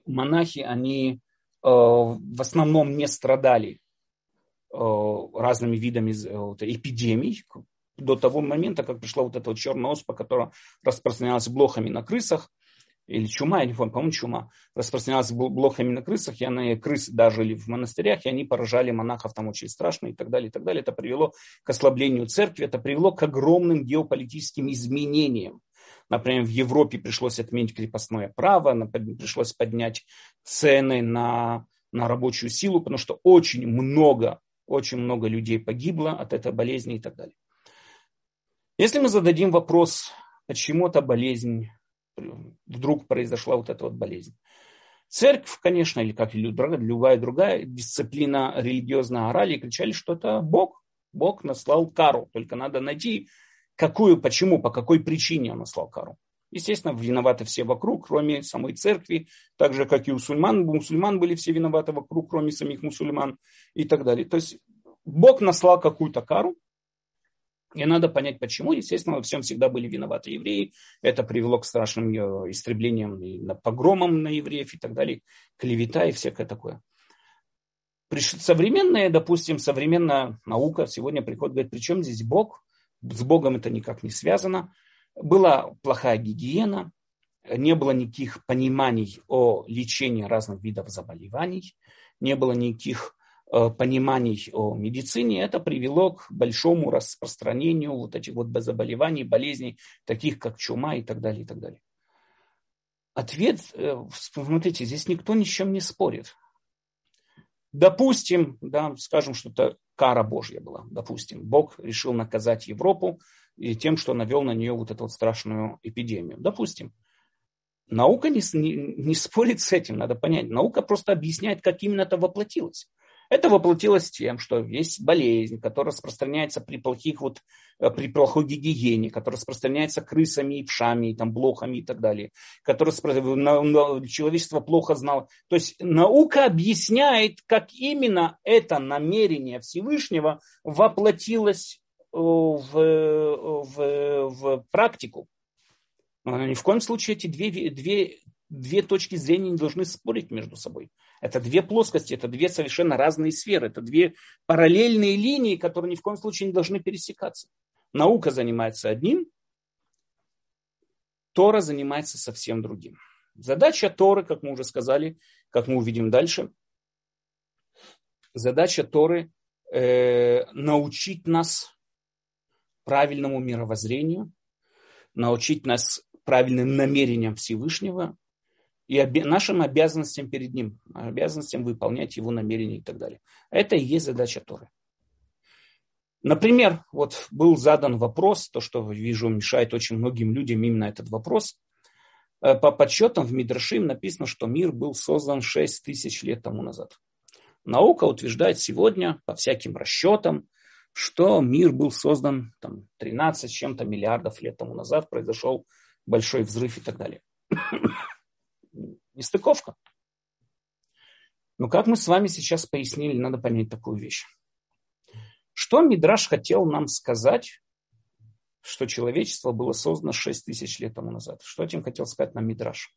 Speaker 2: монахи, они э, в основном не страдали э, разными видами э, эпидемий, до того момента, как пришла вот эта вот черная оспа, которая распространялась блохами на крысах, или чума, я не помню, по-моему, чума, распространялась блохами на крысах, и она, крысы даже жили в монастырях, и они поражали монахов там очень страшно и так далее, и так далее. Это привело к ослаблению церкви, это привело к огромным геополитическим изменениям. Например, в Европе пришлось отменить крепостное право, пришлось поднять цены на, на рабочую силу, потому что очень много, очень много людей погибло от этой болезни и так далее. Если мы зададим вопрос, почему эта болезнь, вдруг произошла вот эта вот болезнь. Церковь, конечно, или как любая другая дисциплина религиозная орали, кричали, что это Бог. Бог наслал кару. Только надо найти Какую, почему, по какой причине он наслал кару? Естественно, виноваты все вокруг, кроме самой церкви, так же, как и мусульман. Мусульман были все виноваты вокруг, кроме самих мусульман и так далее. То есть Бог наслал какую-то кару, и надо понять, почему. Естественно, во всем всегда были виноваты евреи. Это привело к страшным э, истреблениям и погромам на евреев и так далее, клевета и всякое такое. Современная, допустим, современная наука сегодня приходит, говорит, при чем здесь Бог? с Богом это никак не связано. Была плохая гигиена, не было никаких пониманий о лечении разных видов заболеваний, не было никаких пониманий о медицине. Это привело к большому распространению вот этих вот заболеваний, болезней, таких как чума и так далее, и так далее. Ответ, э, смотрите, здесь никто ни с чем не спорит. Допустим, да, скажем, что это кара Божья была, допустим. Бог решил наказать Европу и тем, что навел на нее вот эту вот страшную эпидемию. Допустим. Наука не, не, не спорит с этим, надо понять. Наука просто объясняет, как именно это воплотилось. Это воплотилось тем, что есть болезнь, которая распространяется при плохих вот, э, при плохой гигиене, которая распространяется крысами и пшами, и там, блохами и так далее, которая человечество плохо знало. То есть наука объясняет, как именно это намерение Всевышнего воплотилось э, в, в, в практику. Ни в коем случае эти две, две, две точки зрения не должны спорить между собой. Это две плоскости, это две совершенно разные сферы, это две параллельные линии, которые ни в коем случае не должны пересекаться. Наука занимается одним, Тора занимается совсем другим. Задача Торы, как мы уже сказали, как мы увидим дальше, задача Торы э, научить нас правильному мировоззрению, научить нас правильным намерениям Всевышнего и оби- нашим обязанностям перед Ним, обязанностям выполнять Его намерения и так далее. Это и есть задача Торы. Например, вот был задан вопрос, то, что вижу, мешает очень многим людям именно этот вопрос. Э, по подсчетам в Мидрашим написано, что мир был создан 6 тысяч лет тому назад. Наука утверждает сегодня, по всяким расчетам, что мир был создан там, 13 с чем-то миллиардов лет тому назад, произошел большой взрыв и так далее. Нестыковка. Но как мы с вами сейчас пояснили, надо понять такую вещь. Что Мидраш хотел нам сказать, что человечество было создано 6 тысяч лет тому назад? Что этим хотел сказать нам Мидраш?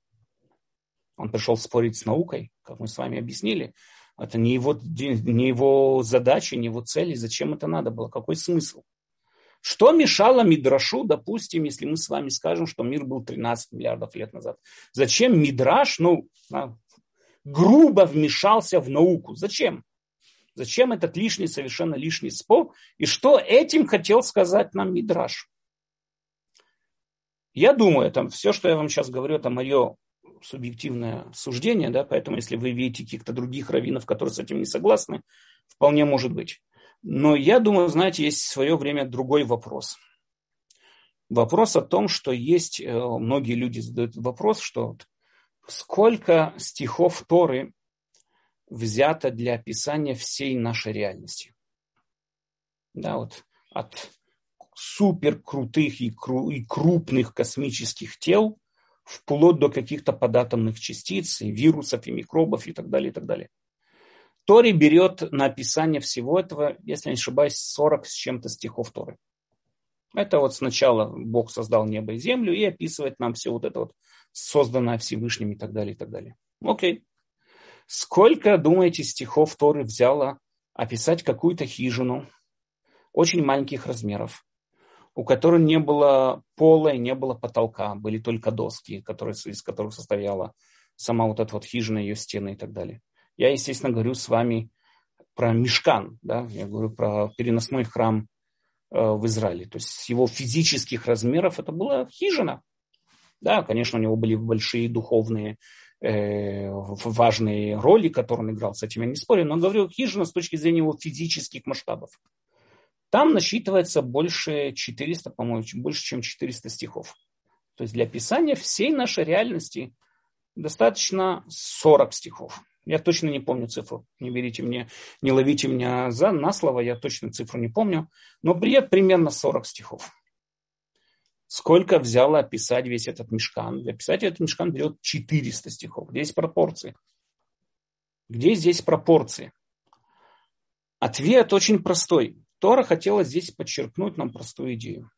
Speaker 2: Он пришел спорить с наукой, как мы с вами объяснили. Это не его, не его задача, не его цели. Зачем это надо было? Какой смысл? Что мешало Мидрашу, допустим, если мы с вами скажем, что мир был 13 миллиардов лет назад? Зачем Мидраш, ну, грубо вмешался в науку? Зачем? Зачем этот лишний, совершенно лишний спор? И что этим хотел сказать нам Мидраш? Я думаю, это все, что я вам сейчас говорю, это мое субъективное суждение, да, поэтому если вы видите каких-то других раввинов, которые с этим не согласны, вполне может быть. Но я думаю, знаете, есть в свое время другой вопрос. Вопрос о том, что есть, э, многие люди задают вопрос, что сколько стихов Торы взято для описания всей нашей реальности. Да, вот от супер крутых и, крупных космических тел вплоть до каких-то податомных частиц, и вирусов, и микробов, и так далее, и так далее. Тори берет на описание всего этого, если не ошибаюсь, 40 с чем-то стихов Торы. Это вот сначала Бог создал небо и землю и описывает нам все вот это вот созданное Всевышним и так далее, и так далее. Окей. Сколько, думаете, стихов Торы взяло описать какую-то хижину очень маленьких размеров, у которой не было пола и не было потолка, были только доски, которые, из которых состояла сама вот эта вот хижина, ее стены и так далее. Я, естественно, говорю с вами про мешкан, да, я говорю про переносной храм э, в Израиле. То есть его физических размеров это была хижина. Да, конечно, у него были большие духовные э, важные роли, которые он играл, с этим я не спорю, но говорю хижина с точки зрения его физических масштабов. Там насчитывается больше 400, по-моему, больше, чем 400 стихов. То есть для описания всей нашей реальности достаточно 40 стихов. Я точно не помню цифру. Не берите мне, не ловите меня за на слово, я точно цифру не помню. Но бред примерно 40 стихов. Сколько взяло описать весь этот мешкан? Для описать этот мешкан берет 400 стихов. Где есть пропорции? Где здесь пропорции? Ответ очень простой. Тора хотела здесь подчеркнуть нам простую идею.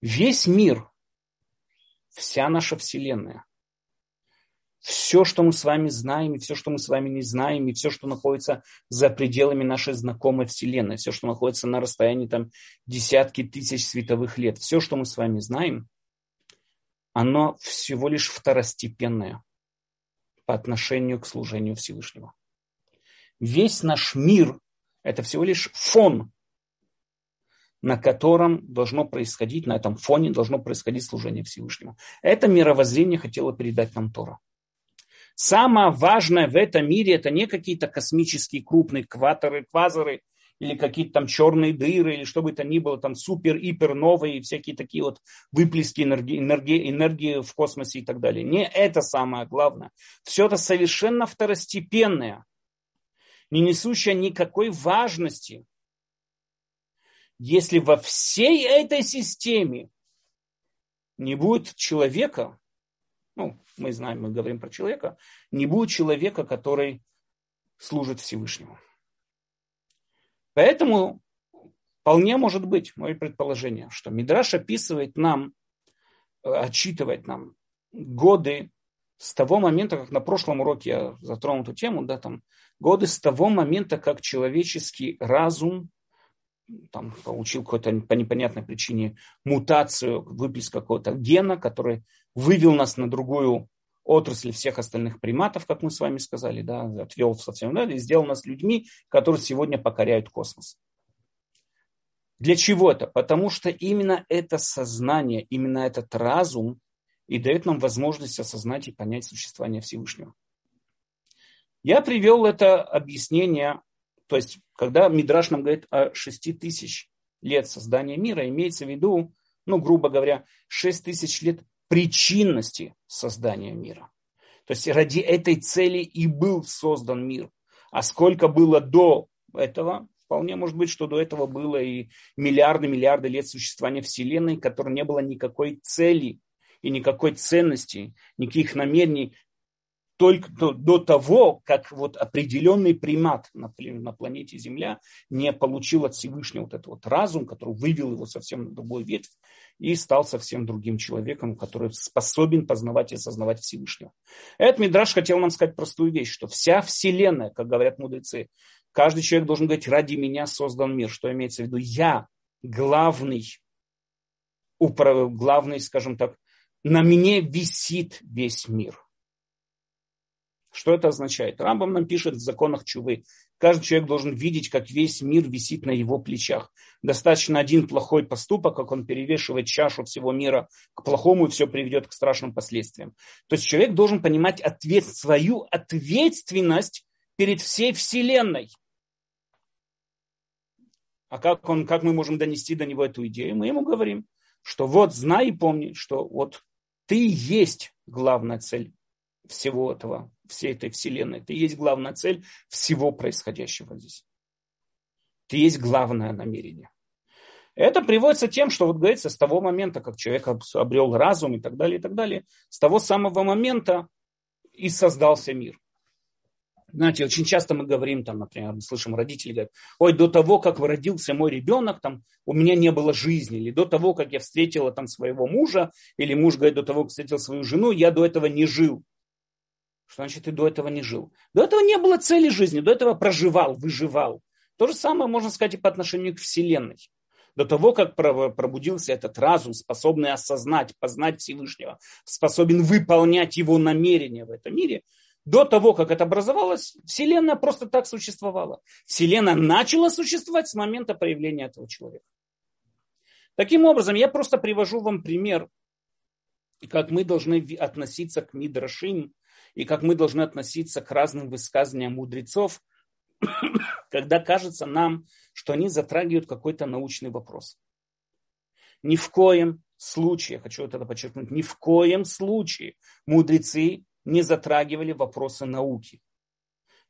Speaker 2: Весь мир, вся наша Вселенная, все, что мы с вами знаем, и все, что мы с вами не знаем, и все, что находится за пределами нашей знакомой Вселенной, все, что находится на расстоянии там, десятки тысяч световых лет, все, что мы с вами знаем, оно всего лишь второстепенное по отношению к служению Всевышнего. Весь наш мир – это всего лишь фон, на котором должно происходить, на этом фоне должно происходить служение Всевышнему. Это мировоззрение хотела передать нам Тора. Самое важное в этом мире это не какие-то космические крупные кваторы, квазоры или какие-то там черные дыры, или что бы то ни было, там супер, ипер новые, всякие такие вот выплески энергии, энергии, энергии в космосе и так далее. Не это самое главное. Все это совершенно второстепенное, не несущее никакой важности. Если во всей этой системе не будет человека, ну, мы знаем, мы говорим про человека, не будет человека, который служит Всевышнему. Поэтому вполне может быть мое предположение, что Мидраш описывает нам, э, отчитывает нам годы с того момента, как на прошлом уроке я затронул эту тему, да, там, годы с того момента, как человеческий разум там, получил какую-то по непонятной причине мутацию, выплеск какого-то гена, который вывел нас на другую отрасль всех остальных приматов, как мы с вами сказали, да, отвел в совсем, да, и сделал нас людьми, которые сегодня покоряют космос. Для чего это? Потому что именно это сознание, именно этот разум и дает нам возможность осознать и понять существование Всевышнего. Я привел это объяснение, то есть, когда Мидраш нам говорит о 6 тысяч лет создания мира, имеется в виду, ну, грубо говоря, 6 тысяч лет причинности создания мира. То есть ради этой цели и был создан мир. А сколько было до этого, вполне может быть, что до этого было и миллиарды-миллиарды лет существования Вселенной, которой не было никакой цели и никакой ценности, никаких намерений, только до, до того, как вот определенный примат на, на планете Земля не получил от Всевышнего вот этот вот разум, который вывел его совсем на другой ветвь и стал совсем другим человеком, который способен познавать и осознавать Всевышнего. Этот Мидраш хотел нам сказать простую вещь, что вся Вселенная, как говорят мудрецы, каждый человек должен говорить, ради меня создан мир. Что имеется в виду? Я главный, главный, скажем так, на мне висит весь мир. Что это означает? Рамбам нам пишет в законах Чувы. Каждый человек должен видеть, как весь мир висит на его плечах. Достаточно один плохой поступок, как он перевешивает чашу всего мира к плохому, и все приведет к страшным последствиям. То есть человек должен понимать ответ, свою ответственность перед всей Вселенной. А как, он, как мы можем донести до него эту идею? Мы ему говорим, что вот знай и помни, что вот ты есть главная цель всего этого всей этой вселенной. Ты есть главная цель всего происходящего здесь. Ты есть главное намерение. Это приводится тем, что вот говорится, с того момента, как человек обрел разум и так далее, и так далее, с того самого момента и создался мир. Знаете, очень часто мы говорим, там, например, мы слышим родители говорят, ой, до того, как родился мой ребенок, там, у меня не было жизни, или до того, как я встретила там своего мужа, или муж говорит, до того, как встретил свою жену, я до этого не жил. Что значит, ты до этого не жил? До этого не было цели жизни, до этого проживал, выживал. То же самое можно сказать и по отношению к Вселенной. до того, как пробудился этот разум, способный осознать, познать Всевышнего, способен выполнять его намерения в этом мире, до того, как это образовалось, Вселенная просто так существовала. Вселенная начала существовать с момента появления этого человека. Таким образом, я просто привожу вам пример, как мы должны относиться к Мидрашим и как мы должны относиться к разным высказываниям мудрецов, когда кажется нам, что они затрагивают какой-то научный вопрос. Ни в коем случае, я хочу это подчеркнуть, ни в коем случае мудрецы не затрагивали вопросы науки.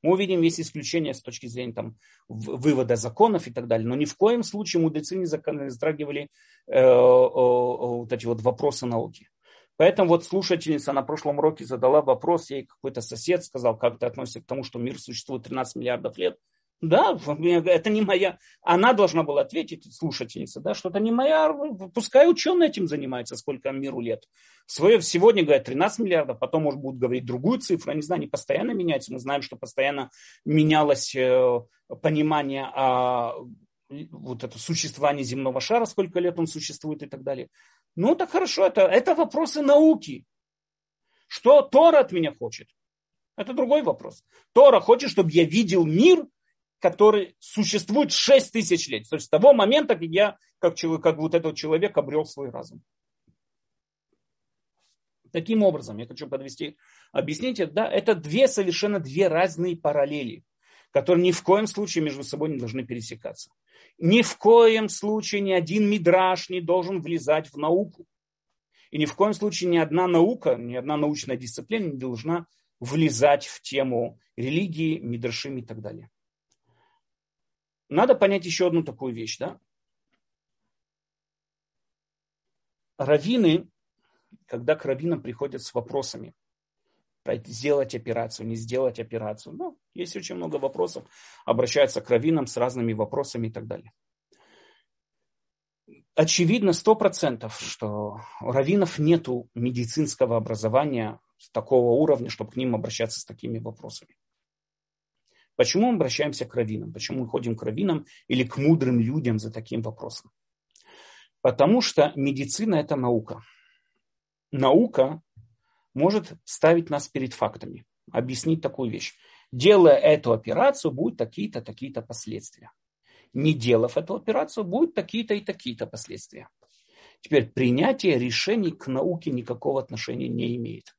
Speaker 2: Мы увидим есть исключения с точки зрения там, вывода законов и так далее, но ни в коем случае мудрецы не затрагивали э, э, вот эти вот вопросы науки. Поэтому вот слушательница на прошлом уроке задала вопрос, ей какой-то сосед сказал, как ты относишься к тому, что мир существует 13 миллиардов лет. Да, это не моя. Она должна была ответить, слушательница, да, что это не моя. Пускай ученые этим занимаются, сколько миру лет. Свое, сегодня говорят 13 миллиардов, потом, может, будут говорить другую цифру. Я не знаю, они постоянно меняются. Мы знаем, что постоянно менялось э, понимание о вот это существование земного шара, сколько лет он существует и так далее. Ну, так хорошо, это, это вопросы науки. Что Тора от меня хочет? Это другой вопрос. Тора хочет, чтобы я видел мир, который существует 6 тысяч лет. То есть с того момента, как я, как, человек, как вот этот человек обрел свой разум. Таким образом, я хочу подвести, объяснить, да, это две совершенно две разные параллели, которые ни в коем случае между собой не должны пересекаться. Ни в коем случае ни один мидраж не должен влезать в науку. И ни в коем случае ни одна наука, ни одна научная дисциплина не должна влезать в тему религии, мидрашим и так далее. Надо понять еще одну такую вещь. Да? Равины, когда к раввинам приходят с вопросами, сделать операцию, не сделать операцию. Ну, есть очень много вопросов, обращаются к раввинам с разными вопросами и так далее. Очевидно, сто процентов, что у раввинов нет медицинского образования такого уровня, чтобы к ним обращаться с такими вопросами. Почему мы обращаемся к раввинам? Почему мы ходим к раввинам или к мудрым людям за таким вопросом? Потому что медицина – это наука. Наука может ставить нас перед фактами, объяснить такую вещь. Делая эту операцию, будут такие-то, такие-то последствия. Не делав эту операцию, будут такие-то и такие-то последствия. Теперь принятие решений к науке никакого отношения не имеет.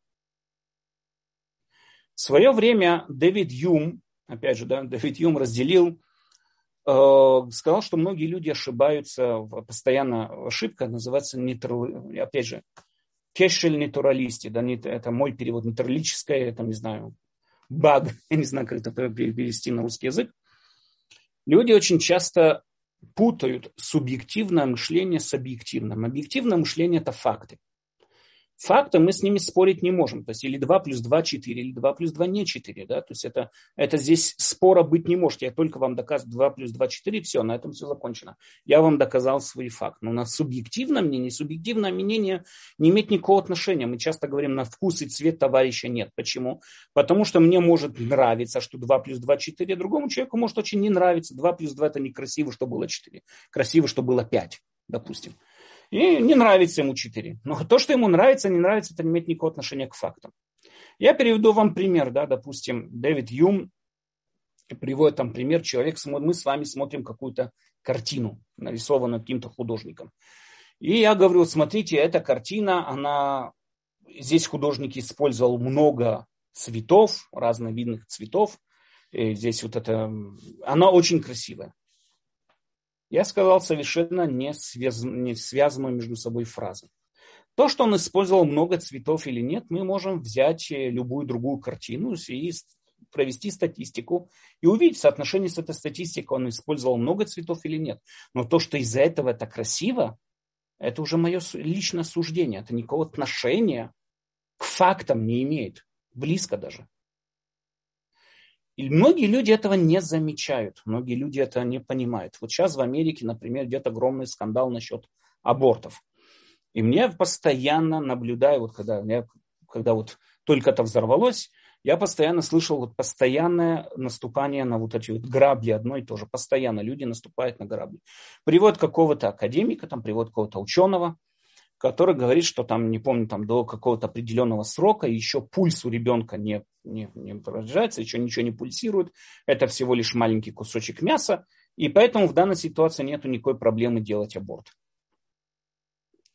Speaker 2: В свое время Дэвид Юм, опять же, да, Дэвид Юм разделил, э, сказал, что многие люди ошибаются, постоянно ошибка называется, опять же, кешель натуралисти, да, это мой перевод, натуралическое, это, не знаю, баг, я не знаю, как это перевести на русский язык. Люди очень часто путают субъективное мышление с объективным. Объективное мышление – это факты факты мы с ними спорить не можем. То есть или 2 плюс 2 4, или 2 плюс 2 не 4. Да? То есть это, это здесь спора быть не может. Я только вам доказываю 2 плюс 2 4, все, на этом все закончено. Я вам доказал свой факт. Но на субъективное мнение, субъективное мнение не имеет никакого отношения. Мы часто говорим, на вкус и цвет товарища нет. Почему? Потому что мне может нравиться, что 2 плюс 2 4, другому человеку может очень не нравиться. 2 плюс 2 это некрасиво, что было 4. Красиво, что было 5, допустим. И не нравится ему 4. Но то, что ему нравится, не нравится, это не имеет никакого отношения к фактам. Я переведу вам пример, да, допустим, Дэвид Юм приводит там пример, человек, мы с вами смотрим какую-то картину, нарисованную каким-то художником. И я говорю, смотрите, эта картина, она, здесь художник использовал много цветов, разных видных цветов. И здесь вот это, она очень красивая я сказал совершенно не, связ... не связанную между собой фразу. То, что он использовал много цветов или нет, мы можем взять э, любую другую картину и провести статистику и увидеть соотношение с этой статистикой, он использовал много цветов или нет. Но то, что из-за этого это красиво, это уже мое личное суждение. Это никакого отношения к фактам не имеет. Близко даже. И многие люди этого не замечают, многие люди это не понимают. Вот сейчас в Америке, например, идет огромный скандал насчет абортов. И мне постоянно наблюдаю, вот когда, я, когда вот только это взорвалось, я постоянно слышал вот постоянное наступание на вот эти вот грабли одно и то же. Постоянно люди наступают на грабли. Привод какого-то академика, там привод какого-то ученого, который говорит, что там, не помню, там до какого-то определенного срока еще пульс у ребенка не, не, не продолжается, еще ничего не пульсирует. Это всего лишь маленький кусочек мяса. И поэтому в данной ситуации нет никакой проблемы делать аборт.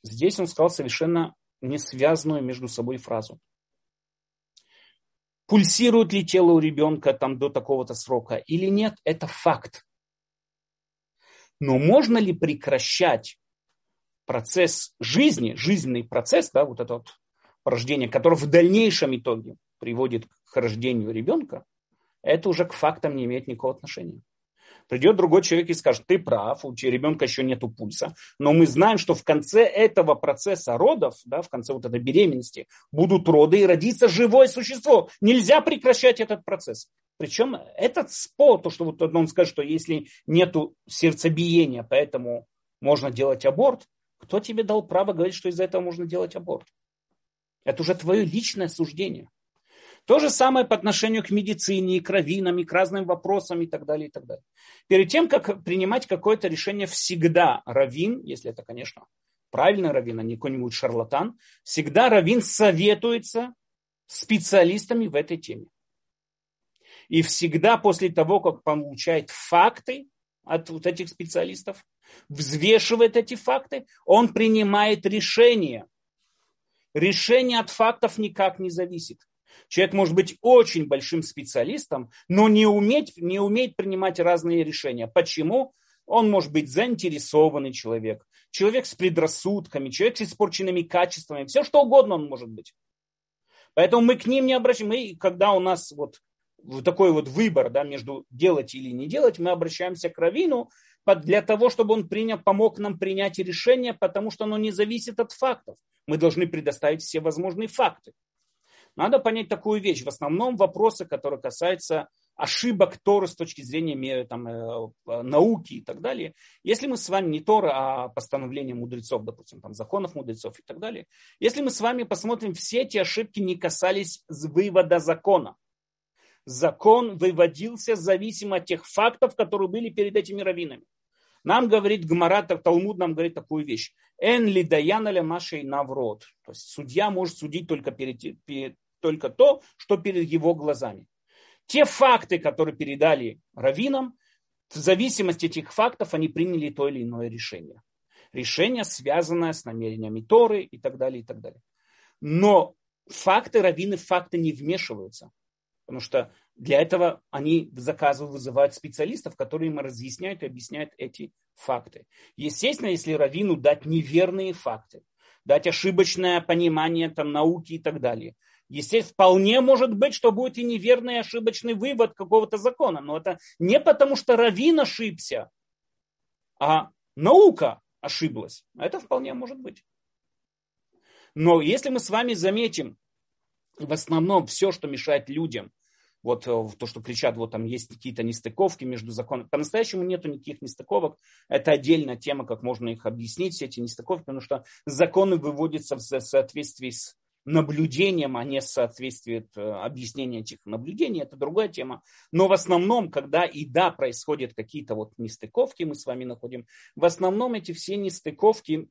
Speaker 2: Здесь он сказал совершенно не связанную между собой фразу. Пульсирует ли тело у ребенка там до такого-то срока или нет, это факт. Но можно ли прекращать процесс жизни, жизненный процесс, да, вот это вот порождение, которое в дальнейшем итоге приводит к рождению ребенка, это уже к фактам не имеет никакого отношения. Придет другой человек и скажет, ты прав, у тебя ребенка еще нету пульса, но мы знаем, что в конце этого процесса родов, да, в конце вот этой беременности, будут роды и родится живое существо. Нельзя прекращать этот процесс. Причем этот спор, то, что вот он скажет, что если нету сердцебиения, поэтому можно делать аборт, кто тебе дал право говорить, что из-за этого можно делать аборт? Это уже твое личное суждение. То же самое по отношению к медицине, к раввинам, и к разным вопросам и так далее, и так далее. Перед тем, как принимать какое-то решение, всегда раввин, если это, конечно, правильный раввин, а не какой-нибудь шарлатан, всегда раввин советуется специалистами в этой теме. И всегда после того, как получает факты от вот этих специалистов, взвешивает эти факты, он принимает решение. Решение от фактов никак не зависит. Человек может быть очень большим специалистом, но не уметь, не умеет принимать разные решения. Почему? Он может быть заинтересованный человек, человек с предрассудками, человек с испорченными качествами, все что угодно он может быть. Поэтому мы к ним не обращаемся. Мы, когда у нас вот такой вот выбор да, между делать или не делать, мы обращаемся к Равину для того, чтобы он принял, помог нам принять решение, потому что оно не зависит от фактов. Мы должны предоставить все возможные факты. Надо понять такую вещь. В основном вопросы, которые касаются ошибок Торы с точки зрения там, э, науки и так далее. Если мы с вами не Тора, а постановление мудрецов, допустим, там, законов мудрецов и так далее. Если мы с вами посмотрим, все эти ошибки не касались вывода закона. Закон выводился зависимо от тех фактов, которые были перед этими раввинами. Нам говорит Гмарат, Талмуд нам говорит такую вещь. Эн ли даяна ля машей наврод. То есть судья может судить только перед, перед, только то, что перед его глазами. Те факты, которые передали раввинам, в зависимости от этих фактов они приняли то или иное решение. Решение, связанное с намерениями Торы и так далее, и так далее. Но факты, раввины факты не вмешиваются. Потому что для этого они заказывают, вызывают специалистов, которые им разъясняют и объясняют эти факты. Естественно, если раввину дать неверные факты, дать ошибочное понимание там, науки и так далее, Естественно, вполне может быть, что будет и неверный и ошибочный вывод какого-то закона. Но это не потому, что Равин ошибся, а наука ошиблась. Это вполне может быть. Но если мы с вами заметим, в основном все, что мешает людям, вот э, то, что кричат, вот там есть какие-то нестыковки между законами. По-настоящему нету никаких нестыковок. Это отдельная тема, как можно их объяснить, все эти нестыковки, потому что законы выводятся в соответствии с наблюдением, а не соответствует э, объяснение этих наблюдений, это другая тема. Но в основном, когда и да, происходят какие-то вот нестыковки, мы с вами находим, в основном эти все нестыковки,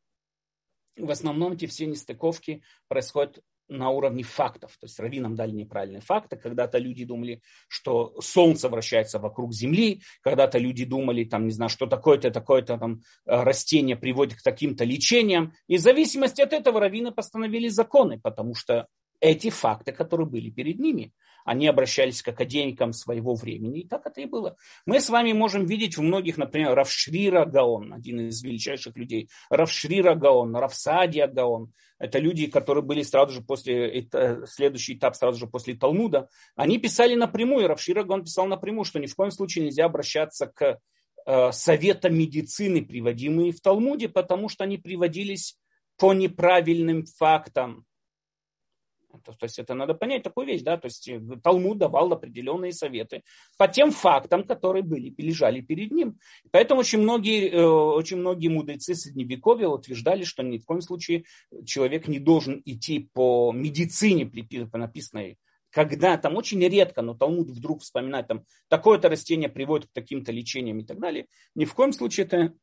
Speaker 2: в основном эти все нестыковки происходят на уровне фактов. То есть раввинам дали неправильные факты. Когда-то люди думали, что Солнце вращается вокруг Земли. Когда-то люди думали, там, не знаю, что такое-то, такое-то там э, растение приводит к таким-то лечениям. И в зависимости от этого раввины постановили законы, потому что эти факты, которые были перед ними, они обращались к академикам своего времени, и так это и было. Мы с вами можем видеть в многих, например, Равшрира Гаон, один из величайших людей, Равшрира Гаон, Равсадия Гаон, это люди, которые были сразу же после, следующий этап сразу же после Талмуда, они писали напрямую, Равшира Гаон писал напрямую, что ни в коем случае нельзя обращаться к э, советам медицины, приводимые в Талмуде, потому что они приводились по неправильным фактам. То, то есть это надо понять такую вещь, да, то есть э, Талмуд давал определенные советы по тем фактам, которые были, лежали перед ним. Поэтому очень многие, э, очень многие мудрецы Средневековья утверждали, что ни в коем случае человек не должен идти по медицине, написанной когда там очень редко, но Талмуд вдруг вспоминает, там такое-то растение приводит к таким-то лечениям и так далее, ни в коем случае это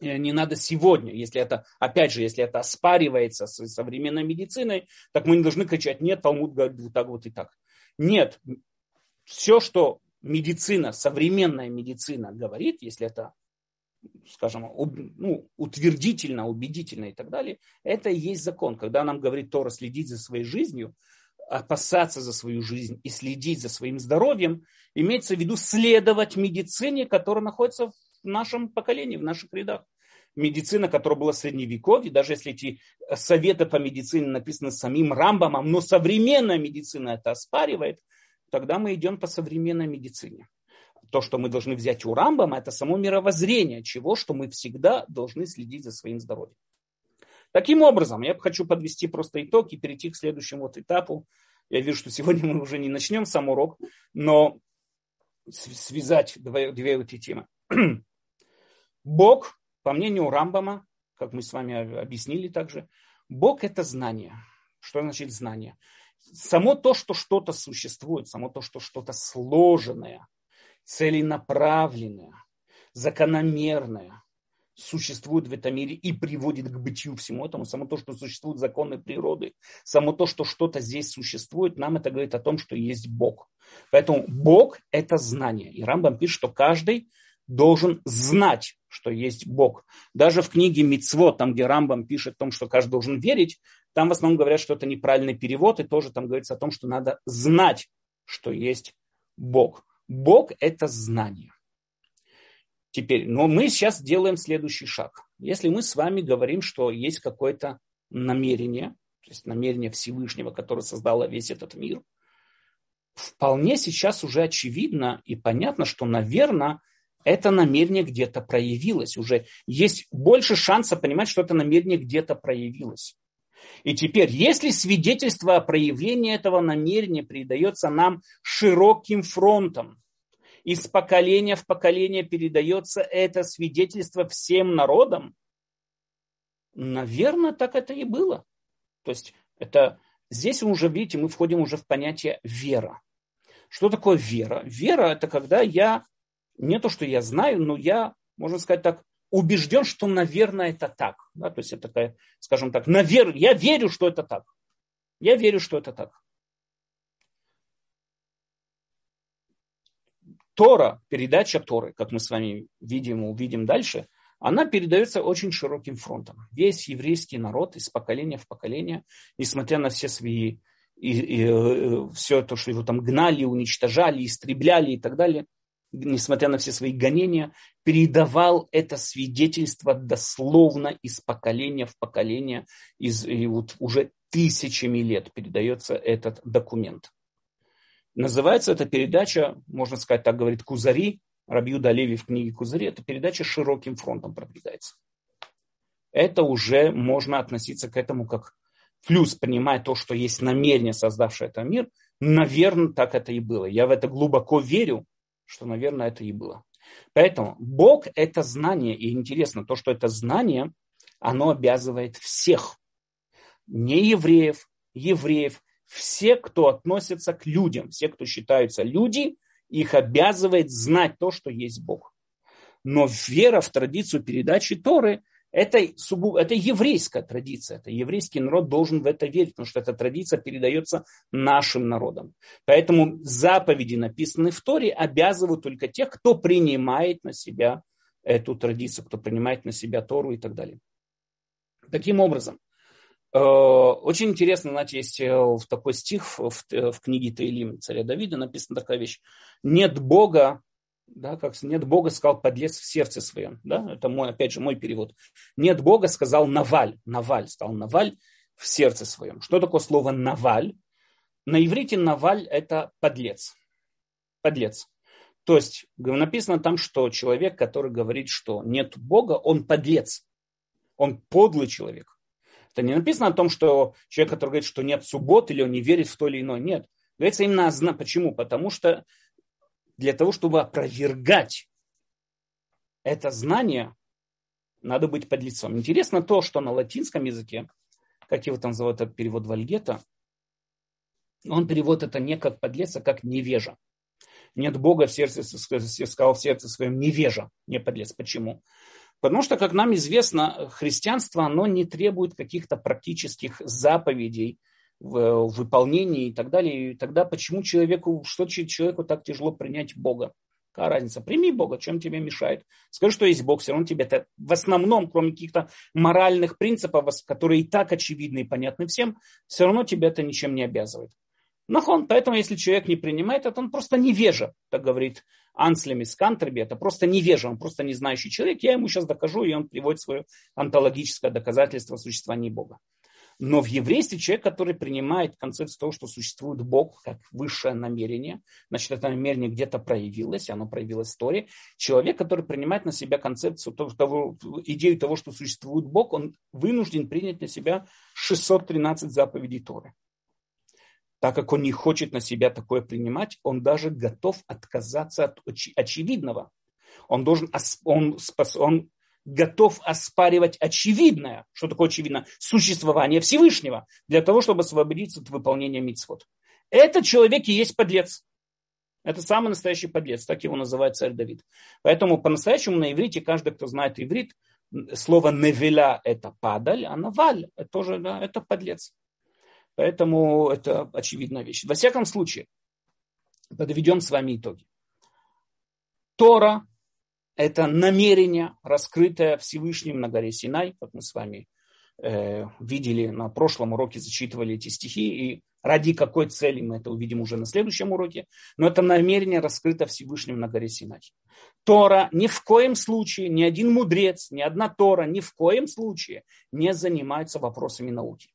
Speaker 2: не надо сегодня, если это, опять же, если это оспаривается с современной медициной, так мы не должны кричать, нет, Талмуд говорит вот так вот и так. Нет, все, что медицина, современная медицина говорит, если это, скажем, ну, утвердительно, убедительно и так далее, это и есть закон. Когда нам говорит Тора следить за своей жизнью, опасаться за свою жизнь и следить за своим здоровьем, имеется в виду следовать медицине, которая находится в нашем поколении, в наших рядах. Медицина, которая была в средневековье, даже если эти советы по медицине написаны самим Рамбамом, но современная медицина это оспаривает, тогда мы идем по современной медицине. То, что мы должны взять у Рамбама, это само мировоззрение, чего, что мы всегда должны следить за своим здоровьем. Таким образом, я хочу подвести просто итог и перейти к следующему вот этапу. Я вижу, что сегодня мы уже не начнем сам урок, но связать две, две эти темы. Бог, по мнению Рамбама, как мы с вами объяснили также, Бог это знание. Что значит знание? само то, что что-то существует, само то, что что-то сложенное, целенаправленное, закономерное, существует в этом мире и приводит к бытию всему этому, само то, что существуют законы природы, само то, что что-то здесь существует, нам это говорит о том, что есть Бог. Поэтому Бог – это знание. И Рамбам пишет, что каждый должен знать, что есть Бог. Даже в книге Мицво, там, где Рамбам пишет о том, что каждый должен верить, там в основном говорят, что это неправильный перевод, и тоже там говорится о том, что надо знать, что есть Бог. Бог – это знание. Теперь, но мы сейчас делаем следующий шаг. Если мы с вами говорим, что есть какое-то намерение, то есть намерение Всевышнего, которое создало весь этот мир, вполне сейчас уже очевидно и понятно, что, наверное, это намерение где-то проявилось. Уже есть больше шанса понимать, что это намерение где-то проявилось. И теперь, если свидетельство о проявлении этого намерения передается нам широким фронтом, из поколения в поколение передается это свидетельство всем народам, наверное, так это и было. То есть это здесь уже видите, мы входим уже в понятие вера. Что такое вера? Вера это когда я не то, что я знаю, но я, можно сказать так, убежден, что, наверное, это так. Да? То есть это такая, скажем так, навер... я верю, что это так. Я верю, что это так. Тора, передача Торы, как мы с вами видим и увидим дальше, она передается очень широким фронтом. Весь еврейский народ из поколения в поколение, несмотря на все свои и, и, и э, все то, что его там гнали, уничтожали, истребляли и так далее, несмотря на все свои гонения, передавал это свидетельство дословно из поколения в поколение, из, и вот уже тысячами лет передается этот документ. Называется эта передача, можно сказать, так говорит Кузари, Рабью Далеви в книге Кузари, эта передача широким фронтом продвигается. Это уже можно относиться к этому как плюс, понимая то, что есть намерение, создавшее этот мир, наверное, так это и было. Я в это глубоко верю, что, наверное, это и было. Поэтому Бог – это знание. И интересно то, что это знание, оно обязывает всех. Не евреев, евреев, все, кто относится к людям, все, кто считаются люди, их обязывает знать то, что есть Бог. Но вера в традицию передачи Торы это, это еврейская традиция. Это еврейский народ должен в это верить, потому что эта традиция передается нашим народам. Поэтому заповеди, написанные в Торе, обязывают только тех, кто принимает на себя эту традицию, кто принимает на себя Тору и так далее. Таким образом, э, очень интересно, знаете, есть э, такой стих в, в книге Таилим царя Давида написана такая вещь. Нет Бога, да, как нет Бога, сказал подлец в сердце своем. Да? Это мой, опять же, мой перевод. Нет Бога, сказал Наваль. Наваль, стал Наваль в сердце своем. Что такое слово Наваль? На иврите Наваль – это подлец. Подлец. То есть написано там, что человек, который говорит, что нет Бога, он подлец. Он подлый человек. Это не написано о том, что человек, который говорит, что нет суббот, или он не верит в то или иное. Нет. Говорится именно почему? Потому что для того, чтобы опровергать это знание, надо быть под лицом. Интересно то, что на латинском языке, как его там называют этот перевод Вальгета, Он переводит это не как подлец, а как невежа. Нет Бога в сердце, сказал в сердце своем невежа, не подлец. Почему? Потому что, как нам известно, христианство, оно не требует каких-то практических заповедей в выполнении и так далее. И тогда почему человеку, что человеку так тяжело принять Бога? Какая разница? Прими Бога, чем тебе мешает. Скажи, что есть Бог, все равно тебе это в основном, кроме каких-то моральных принципов, которые и так очевидны и понятны всем, все равно тебя это ничем не обязывает. Нахон, поэтому если человек не принимает это, он просто невежа, так говорит Анслем из Кантерби, это просто невежа, он просто не знающий человек. Я ему сейчас докажу, и он приводит свое онтологическое доказательство существования Бога. Но в еврействе человек, который принимает концепцию того, что существует Бог как высшее намерение, значит, это намерение где-то проявилось, оно проявилось в истории. Человек, который принимает на себя концепцию того, идею того, что существует Бог, он вынужден принять на себя 613 заповедей Торы так как он не хочет на себя такое принимать, он даже готов отказаться от очевидного. Он, должен, он, он готов оспаривать очевидное. Что такое очевидно? Существование Всевышнего для того, чтобы освободиться от выполнения мицвод. Этот человек и есть подлец. Это самый настоящий подлец, так его называет царь Давид. Поэтому по-настоящему на иврите, каждый, кто знает иврит, слово невеля – это падаль, а наваль – это тоже да, это подлец. Поэтому это очевидная вещь. Во всяком случае, подведем с вами итоги. Тора – это намерение, раскрытое Всевышним на горе Синай, как мы с вами э, видели на прошлом уроке, зачитывали эти стихи, и ради какой цели мы это увидим уже на следующем уроке, но это намерение раскрыто Всевышним на горе Синай. Тора ни в коем случае, ни один мудрец, ни одна Тора ни в коем случае не занимается вопросами науки.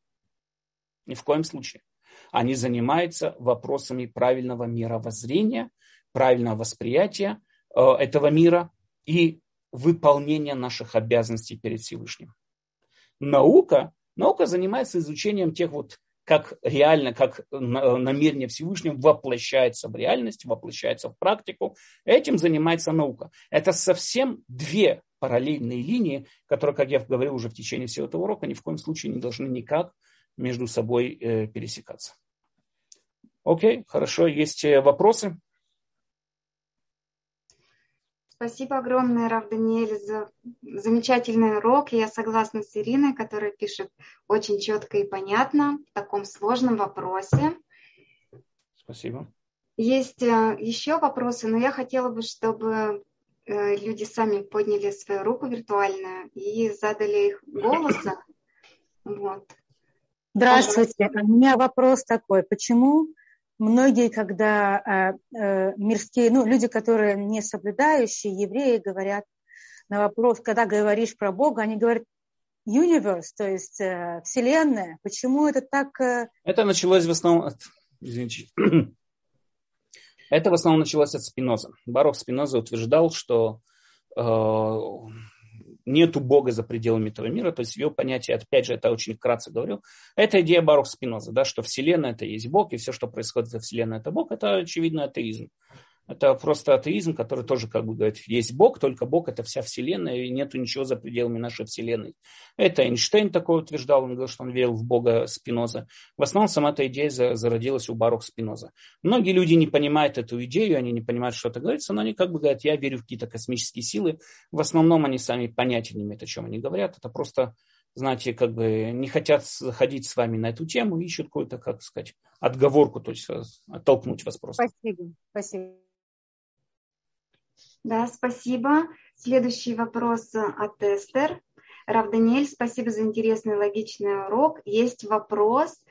Speaker 2: Ни в коем случае. Они занимаются вопросами правильного мировоззрения, правильного восприятия э, этого мира и выполнения наших обязанностей перед Всевышним. Наука, наука занимается изучением тех вот как реально, как намерение Всевышнего воплощается в реальность, воплощается в практику. Этим занимается наука. Это совсем две параллельные линии, которые, как я говорил уже в течение всего этого урока, ни в коем случае не должны никак между собой э, пересекаться. Окей, хорошо. Есть э, вопросы?
Speaker 1: Спасибо огромное, Рав Даниэль, за замечательный урок. Я согласна с Ириной, которая пишет очень четко и понятно в таком сложном вопросе.
Speaker 2: Спасибо.
Speaker 1: Есть э, еще вопросы, но я хотела бы, чтобы люди сами подняли свою руку виртуальную и задали их голосом. Вот.
Speaker 3: Здравствуйте. У меня вопрос такой. Почему многие, когда э, э, мирские, ну, люди, которые не соблюдающие, евреи, говорят на вопрос, когда говоришь про Бога, они говорят universe, то есть э, Вселенная. Почему это так... Э...
Speaker 2: Это началось в основном от... Извините. Это в основном началось от Спиноза. Барох Спиноза утверждал, что э, нету Бога за пределами этого мира, то есть его понятие, опять же, это очень вкратце говорю, это идея Барух Спиноза, да, что Вселенная это есть Бог, и все, что происходит за Вселенной, это Бог, это очевидно атеизм. Это просто атеизм, который тоже как бы говорит, есть Бог, только Бог это вся Вселенная, и нету ничего за пределами нашей Вселенной. Это Эйнштейн такой утверждал, он говорил, что он верил в Бога Спиноза. В основном сама эта идея зародилась у Барух Спиноза. Многие люди не понимают эту идею, они не понимают, что это говорится, но они как бы говорят, я верю в какие-то космические силы. В основном они сами понятия не имеют, о чем они говорят. Это просто знаете, как бы не хотят заходить с вами на эту тему, ищут какую-то, как сказать, отговорку, то есть оттолкнуть вас просто.
Speaker 3: Спасибо, спасибо.
Speaker 1: Да, спасибо. Следующий вопрос от Эстер. Рав Даниэль, спасибо за интересный логичный урок. Есть вопрос.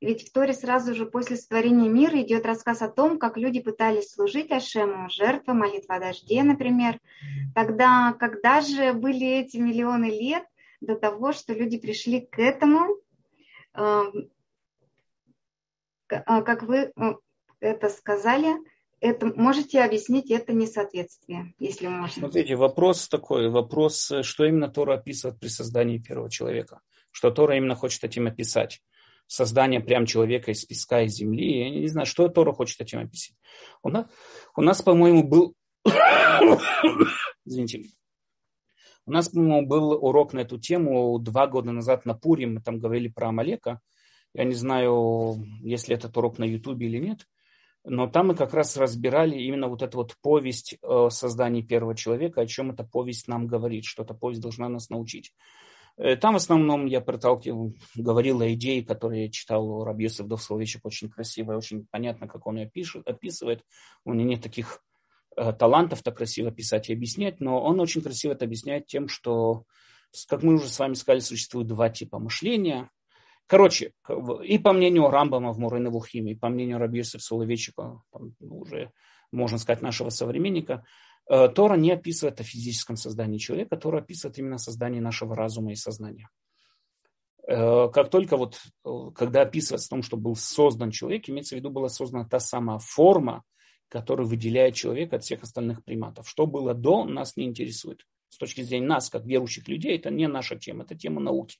Speaker 1: Ведь в Торе сразу же после сотворения мира идет рассказ о том, как люди пытались служить Ашему, жертва, молитва о дожде, например. Тогда, когда же были эти миллионы лет до того, что люди пришли к этому, эм, а, как вы э, это сказали, это, можете объяснить это несоответствие, если можно?
Speaker 2: Смотрите, вопрос такой, вопрос, что именно Тора описывает при создании первого человека? Что Тора именно хочет этим описать? Создание прям человека из песка и земли. Я не знаю, что Тора хочет этим описать. У нас, у нас по-моему, был... Извините. У нас, по-моему, был урок на эту тему два года назад на Пуре. Мы там говорили про Амалека. Я не знаю, если этот урок на Ютубе или нет, но там мы как раз разбирали именно вот эту вот повесть о создании первого человека, о чем эта повесть нам говорит, что эта повесть должна нас научить. Э, там в основном я проталкивал, говорил о идее, которую я читал у Рабьесов Довсловичек, очень красиво и очень понятно, как он ее пишет, описывает. У него нет таких э, талантов так красиво писать и объяснять, но он очень красиво это объясняет тем, что, как мы уже с вами сказали, существует два типа мышления. Короче, и по мнению Рамбама в Мурыне Вухиме, и по мнению Рабьесов Соловейчика, ну, уже, можно сказать, нашего современника, Э, Тора не описывает о физическом создании человека, Тора описывает именно создание нашего разума и сознания. Э, как только вот, э, когда описывается о том, что был создан человек, имеется в виду, была создана та самая форма, которая выделяет человека от всех остальных приматов. Что было до, нас не интересует. С точки зрения нас, как верующих людей, это не наша тема, это тема науки.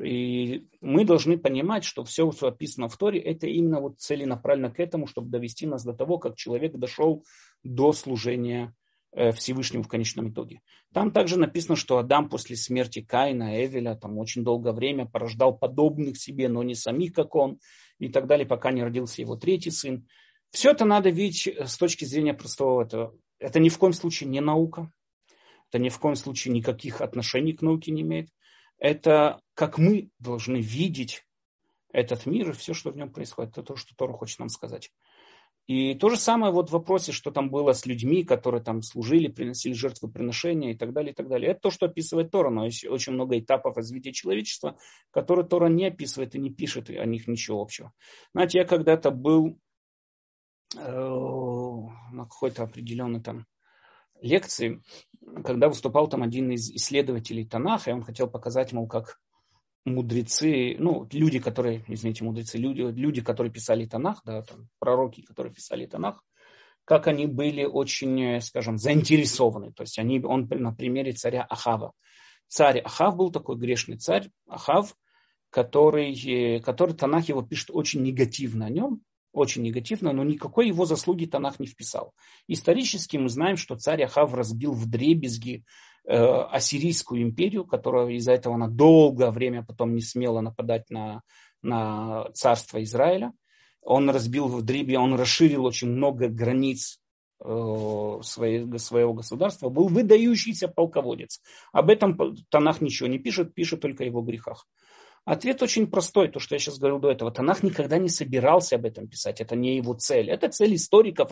Speaker 2: И мы должны понимать, что все, что описано в Торе, это именно вот целенаправленно к этому, чтобы довести нас до того, как человек дошел до служения Э, Всевышнему в конечном итоге. Там также написано, что Адам после смерти Каина, Эвеля, там очень долгое время порождал подобных себе, но не самих, как он, и так далее, пока не родился его третий сын. Все это надо видеть с точки зрения простого этого. Это ни в коем случае не наука, это ни в коем случае никаких отношений к науке не имеет. Это как мы должны видеть этот мир и все, что в нем происходит. Это то, что Тора хочет нам сказать. И то же самое вот в вопросе, что там было с людьми, которые там служили, приносили жертвоприношения и так далее, и так далее. Это то, что описывает Тора, но есть очень много этапов развития человечества, которые Тора не описывает и не пишет о них ничего общего. Знаете, я когда-то был э, на какой-то определенной там лекции, когда выступал там один из исследователей Танаха, и он хотел показать, мол, как мудрецы, ну, люди, которые, извините, мудрецы, люди, люди, которые писали Танах, да, там, пророки, которые писали Танах, как они были очень, скажем, заинтересованы. То есть они, он на примере царя Ахава. Царь Ахав был такой грешный царь, Ахав, который, который Танах его пишет очень негативно о нем, очень негативно, но никакой его заслуги Танах не вписал. Исторически мы знаем, что царь Ахав разбил в дребезги э, Ассирийскую империю, которая из-за этого она долгое время потом не смела нападать на, на царство Израиля. Он разбил в дребезги, он расширил очень много границ э, своего государства, был выдающийся полководец. Об этом Танах ничего не пишет, пишет только о его грехах. Ответ очень простой, то, что я сейчас говорил до этого. Танах никогда не собирался об этом писать, это не его цель. Это цель историков,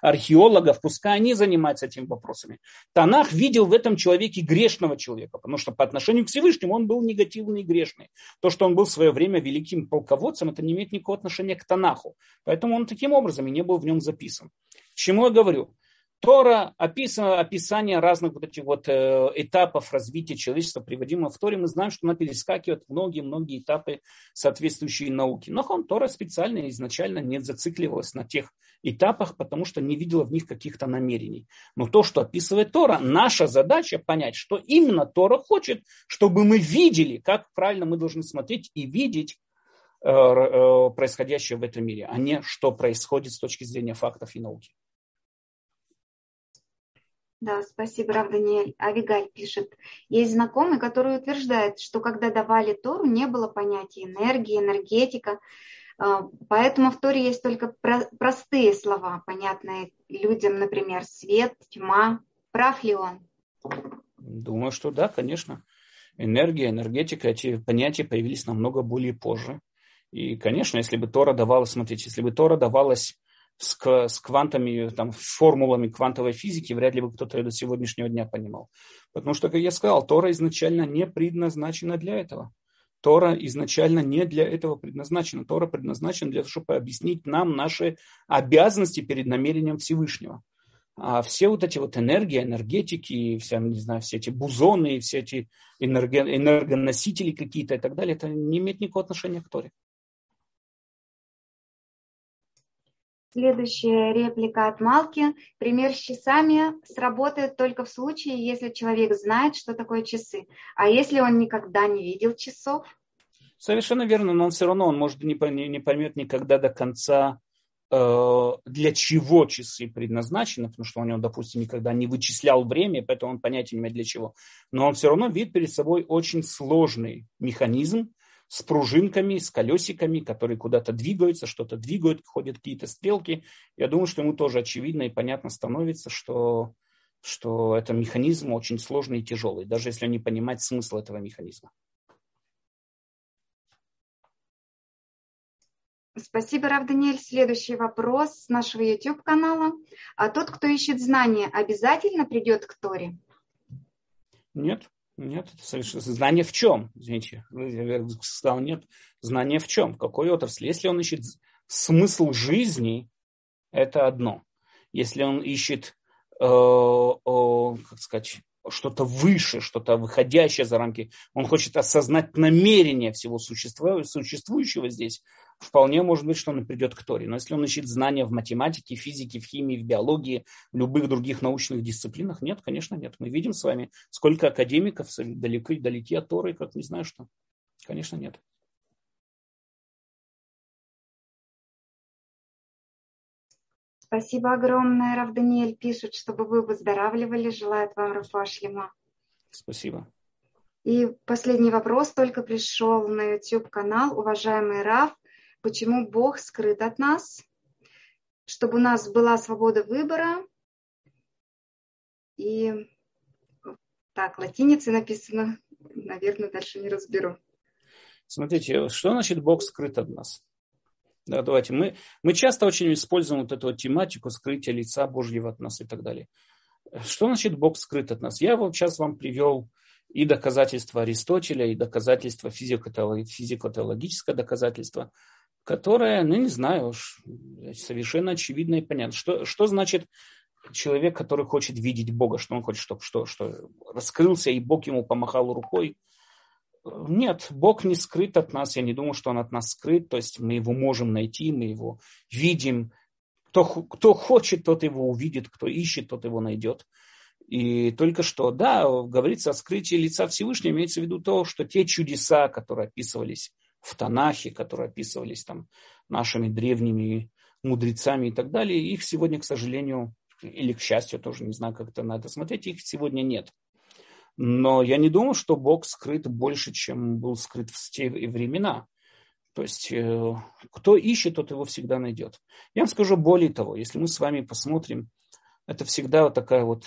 Speaker 2: археологов, пускай они занимаются этими вопросами. Танах видел в этом человеке грешного человека, потому что по отношению к Всевышнему он был негативный и грешный. То, что он был в свое время великим полководцем, это не имеет никакого отношения к Танаху. Поэтому он таким образом и не был в нем записан. Чему я говорю? Тора, описано, описание разных вот этих вот э, этапов развития человечества, приводимого в Торе, мы знаем, что она перескакивает многие-многие этапы соответствующей науки. Но он Тора специально изначально не зацикливалась на тех этапах, потому что не видела в них каких-то намерений. Но то, что описывает Тора, наша задача понять, что именно Тора хочет, чтобы мы видели, как правильно мы должны смотреть и видеть э, э, происходящее в этом мире, а не что происходит с точки зрения фактов и науки.
Speaker 1: Да, спасибо, Рав Даниэль. Авигаль пишет. Есть знакомый, который утверждает, что когда давали Тору, не было понятия энергии, энергетика. А, поэтому в Торе есть только простые слова, понятные людям, например, свет, тьма. Прав ли он?
Speaker 2: Думаю, что да, конечно. Энергия, энергетика, эти понятия появились намного более позже. И, конечно, если бы Тора давалась, смотрите, если бы Тора давалась с, с квантами, там, формулами квантовой физики, вряд ли бы кто-то до сегодняшнего дня понимал. Потому что, как я сказал, Тора изначально не предназначена для этого. Тора изначально не для этого предназначена. Тора предназначена для того, чтобы объяснить нам наши обязанности перед намерением Всевышнего. А все вот эти вот энергии, энергетики, вся, не знаю, все эти бузоны, все эти энерго, энергоносители какие-то и так далее, это не имеет никакого отношения к Торе.
Speaker 1: Следующая реплика от Малки. Пример с часами сработает только в случае, если человек знает, что такое часы. А если он никогда не видел часов?
Speaker 2: Совершенно верно, но он все равно он может не, не поймет никогда до конца, э, для чего часы предназначены, потому что он, допустим, никогда не вычислял время, поэтому он понятия не имеет для чего. Но он все равно видит перед собой очень сложный механизм, с пружинками, с колесиками, которые куда-то двигаются, что-то двигают, ходят какие-то стрелки. Я думаю, что ему тоже очевидно и понятно становится, что, что это механизм очень сложный и тяжелый, даже если не понимать смысл этого механизма.
Speaker 1: Спасибо, Рав Даниэль. Следующий вопрос с нашего YouTube-канала. А тот, кто ищет знания, обязательно придет к Торе?
Speaker 2: Нет, нет, это совершенно... Знание в чем? Извините, я сказал нет. Знание в чем? В какой отрасли? Если он ищет смысл жизни, это одно. Если он ищет, э, э, как сказать, что-то выше, что-то выходящее за рамки, он хочет осознать намерение всего существующего здесь, вполне может быть, что он придет к Торе. Но если он ищет знания в математике, физике, в химии, в биологии, в любых других научных дисциплинах, нет, конечно, нет. Мы видим с вами, сколько академиков далеки, далеки от Торы, как не знаю что. Конечно, нет.
Speaker 1: Спасибо огромное, Рав Даниэль пишет, чтобы вы выздоравливали. Желает вам Рафа Шлема.
Speaker 2: Спасибо.
Speaker 1: И последний вопрос только пришел на YouTube-канал. Уважаемый Раф, почему Бог скрыт от нас, чтобы у нас была свобода выбора. И так, латиницей написано, наверное, дальше не разберу.
Speaker 2: Смотрите, что значит Бог скрыт от нас? Да, давайте. Мы, мы часто очень используем вот эту вот тематику скрытия лица Божьего от нас и так далее. Что значит Бог скрыт от нас? Я вот сейчас вам привел и доказательства Аристотеля, и доказательства физико-теологическое доказательство которая, ну не знаю, совершенно очевидно и понятно. Что, что значит человек, который хочет видеть Бога, что он хочет, чтобы что, что раскрылся и Бог ему помахал рукой? Нет, Бог не скрыт от нас, я не думаю, что Он от нас скрыт, то есть мы его можем найти, мы его видим. Кто, кто хочет, тот его увидит, кто ищет, тот его найдет. И только что, да, говорится о скрытии лица Всевышнего, имеется в виду то, что те чудеса, которые описывались в Танахе, которые описывались там нашими древними мудрецами и так далее, их сегодня, к сожалению, или к счастью, тоже не знаю, как это надо смотреть, их сегодня нет. Но я не думаю, что Бог скрыт больше, чем был скрыт в те времена. То есть, э, кто ищет, тот его всегда найдет. Я вам скажу более того, если мы с вами посмотрим, это всегда вот такая вот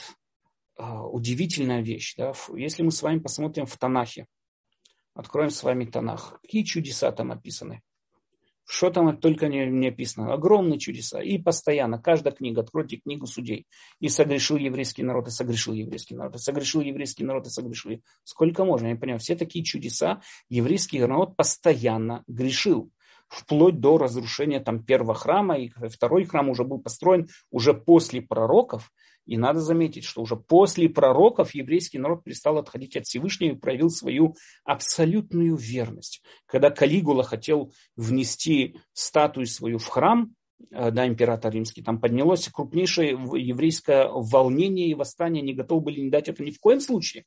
Speaker 2: а, удивительная вещь. Да? Если мы с вами посмотрим в Танахе, Откроем с вами Танах. Какие чудеса там описаны? Что там только не, не описано? Огромные чудеса. И постоянно, каждая книга, откройте книгу судей. И согрешил еврейский народ, и согрешил еврейский народ, и согрешил еврейский народ, и согрешил. Сколько можно? Я понимаю, все такие чудеса еврейский народ постоянно грешил. Вплоть до разрушения там первого храма, и второй храм уже был построен уже после пророков. И надо заметить, что уже после пророков еврейский народ перестал отходить от Всевышнего и проявил свою абсолютную верность. Когда Калигула хотел внести статую свою в храм, э, да, император римский, там поднялось крупнейшее еврейское волнение и восстание, не готовы были не дать это ни в коем случае.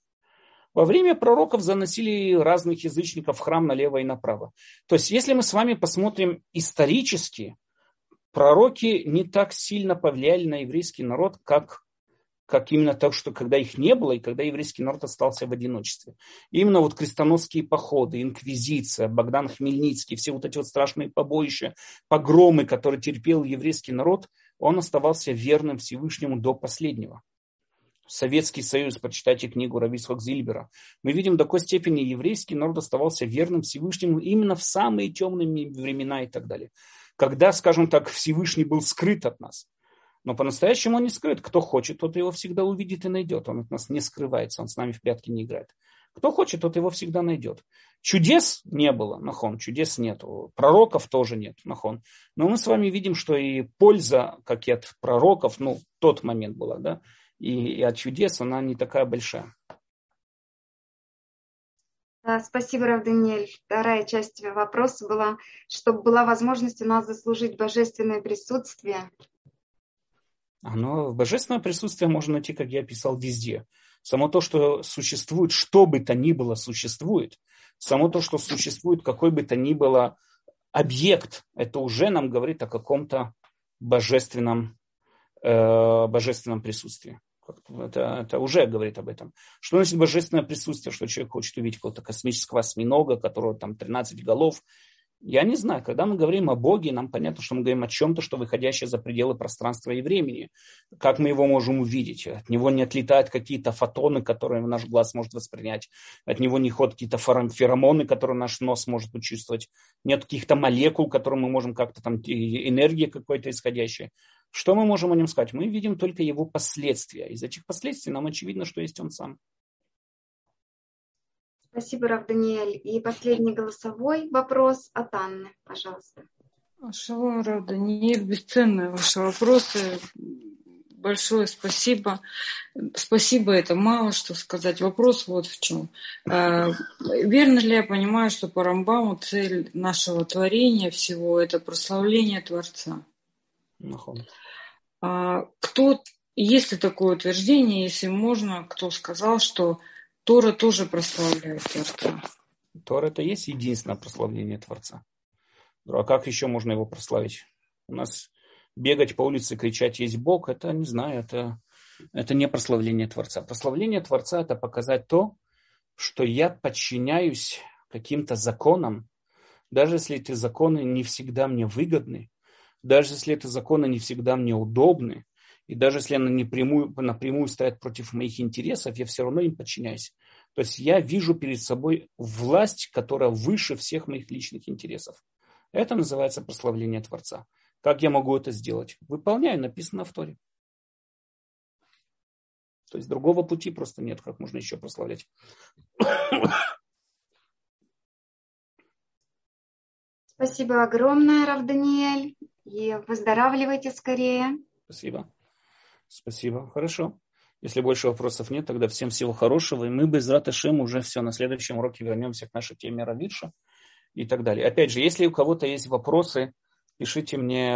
Speaker 2: Во время пророков заносили разных язычников в храм налево и направо. То есть, если мы с вами посмотрим исторически, пророки не так сильно повлияли на еврейский народ, как как именно то, что когда их не было, и когда еврейский народ остался в одиночестве. Именно вот крестоносские походы, инквизиция, Богдан Хмельницкий, все вот эти вот страшные побоища, погромы, которые терпел еврейский народ, он оставался верным Всевышнему до последнего. Советский Союз, прочитайте книгу Рависхак Зильбера. Мы видим, до какой степени еврейский народ оставался верным Всевышнему именно в самые темные времена и так далее. Когда, скажем так, Всевышний был скрыт от нас – но по-настоящему он не скрыт. Кто хочет, тот его всегда увидит и найдет. Он от нас не скрывается, он с нами в прятки не играет. Кто хочет, тот его всегда найдет. Чудес не было, нахон, чудес нет. Пророков тоже нет, нахон. Но мы с вами видим, что и польза, как и от пророков, ну, тот момент была, да, и, и от чудес она не такая большая.
Speaker 1: Да, спасибо, Рав Даниэль. Вторая часть вопроса была, чтобы была возможность у нас заслужить божественное присутствие
Speaker 2: оно, божественное присутствие можно найти, как я писал, везде. Само то, что существует, что бы то ни было существует, само то, что существует какой бы то ни было объект, это уже нам говорит о каком-то божественном, э, божественном присутствии. Это, это уже говорит об этом. Что значит божественное присутствие? Что человек хочет увидеть какого-то космического осьминога, которого там 13 голов, я не знаю, когда мы говорим о Боге, нам понятно, что мы говорим о чем-то, что выходящее за пределы пространства и времени. Как мы его можем увидеть? От него не отлетают какие-то фотоны, которые наш глаз может воспринять. От него не ходят какие-то феромоны, которые наш нос может почувствовать. Нет каких-то молекул, которые мы можем как-то там, энергия какой-то исходящая. Что мы можем о нем сказать? Мы видим только его последствия. Из этих последствий нам очевидно, что есть он сам.
Speaker 1: Спасибо, Рав Даниэль. И последний голосовой вопрос от Анны, пожалуйста.
Speaker 4: Шалом, Рав Даниэль, бесценные ваши вопросы. Большое спасибо. Спасибо, это мало что сказать. Вопрос вот в чем. А, верно ли я понимаю, что по Рамбаму цель нашего творения всего – это прославление Творца? А, кто, есть ли такое утверждение, если можно, кто сказал, что Тора тоже прославляет Творца.
Speaker 2: Тора это есть единственное прославление Творца. А как еще можно его прославить? У нас бегать по улице, кричать «Есть Бог» это, не знаю, это, это не прославление Творца. Прославление Творца это показать то, что я подчиняюсь каким-то законам, даже если эти законы не всегда мне выгодны, даже если эти законы не всегда мне удобны, и даже если они напрямую, напрямую стоят против моих интересов, я все равно им подчиняюсь. То есть я вижу перед собой власть, которая выше всех моих личных интересов. Это называется прославление Творца. Как я могу это сделать? Выполняю, написано в Торе. То есть другого пути просто нет, как можно еще прославлять.
Speaker 1: Спасибо огромное, Рав Даниэль. И выздоравливайте скорее.
Speaker 2: Спасибо. Спасибо. Хорошо. Если больше вопросов нет, тогда всем всего хорошего. И мы без Раташем уже все на следующем уроке вернемся к нашей теме Равирша и так далее. Опять же, если у кого-то есть вопросы, пишите мне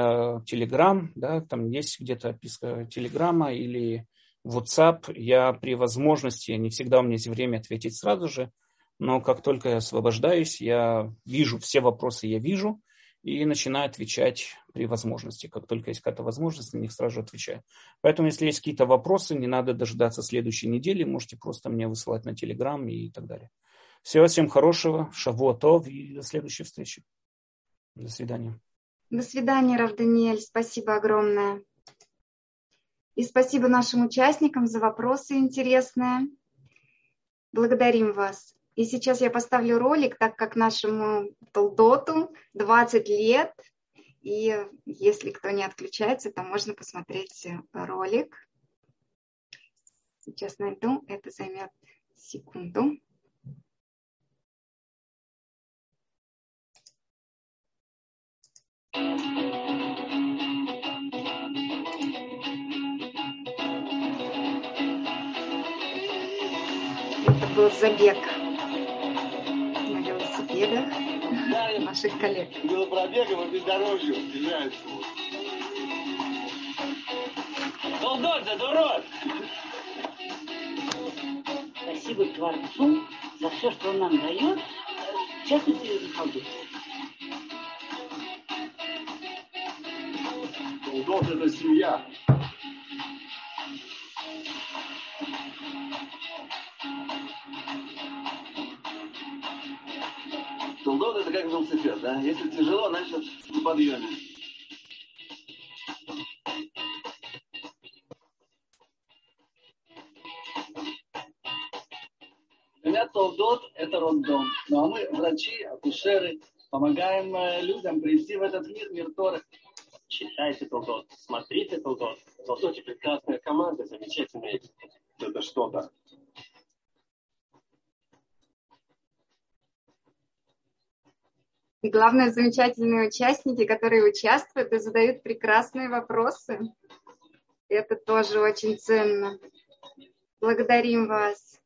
Speaker 2: Telegram, да, там есть где-то отписка Телеграма или WhatsApp. Я при возможности, не всегда у меня есть время ответить сразу же, но как только я освобождаюсь, я вижу все вопросы, я вижу – и начинаю отвечать при возможности. Как только есть какая-то возможность, на них сразу отвечаю. Поэтому, если есть какие-то вопросы, не надо дожидаться следующей недели, можете просто мне высылать на Телеграм и так далее. Всего всем хорошего, шавуатов и до следующей встречи. До свидания.
Speaker 1: До свидания, Рав Даниэль. Спасибо огромное. И спасибо нашим участникам за вопросы интересные. Благодарим вас. И сейчас я поставлю ролик, так как нашему Толдоту 20 лет. И если кто не отключается, то можно посмотреть ролик. Сейчас найду, это займет секунду. Это был забег велосипедах наших коллег.
Speaker 5: Велопробегом и бездорожью. Солдат, за дурак!
Speaker 6: Спасибо Творцу за все, что он нам дает, в частности, за холдот.
Speaker 5: Солдат – это семья. Это как велосипед, да? Если тяжело, значит на подъеме. Меня Толдот – это роддом. Ну а мы, врачи, акушеры, помогаем э, людям прийти в этот мир, мир Торы.
Speaker 7: Читайте Толдот, смотрите Толдот. В Толдоте прекрасная команда, замечательная.
Speaker 5: Это что-то.
Speaker 1: И главное, замечательные участники, которые участвуют и задают прекрасные вопросы. Это тоже очень ценно. Благодарим вас.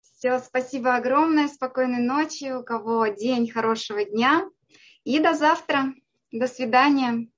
Speaker 1: Все, спасибо огромное, спокойной ночи, у кого день, хорошего дня. И до завтра. До свидания.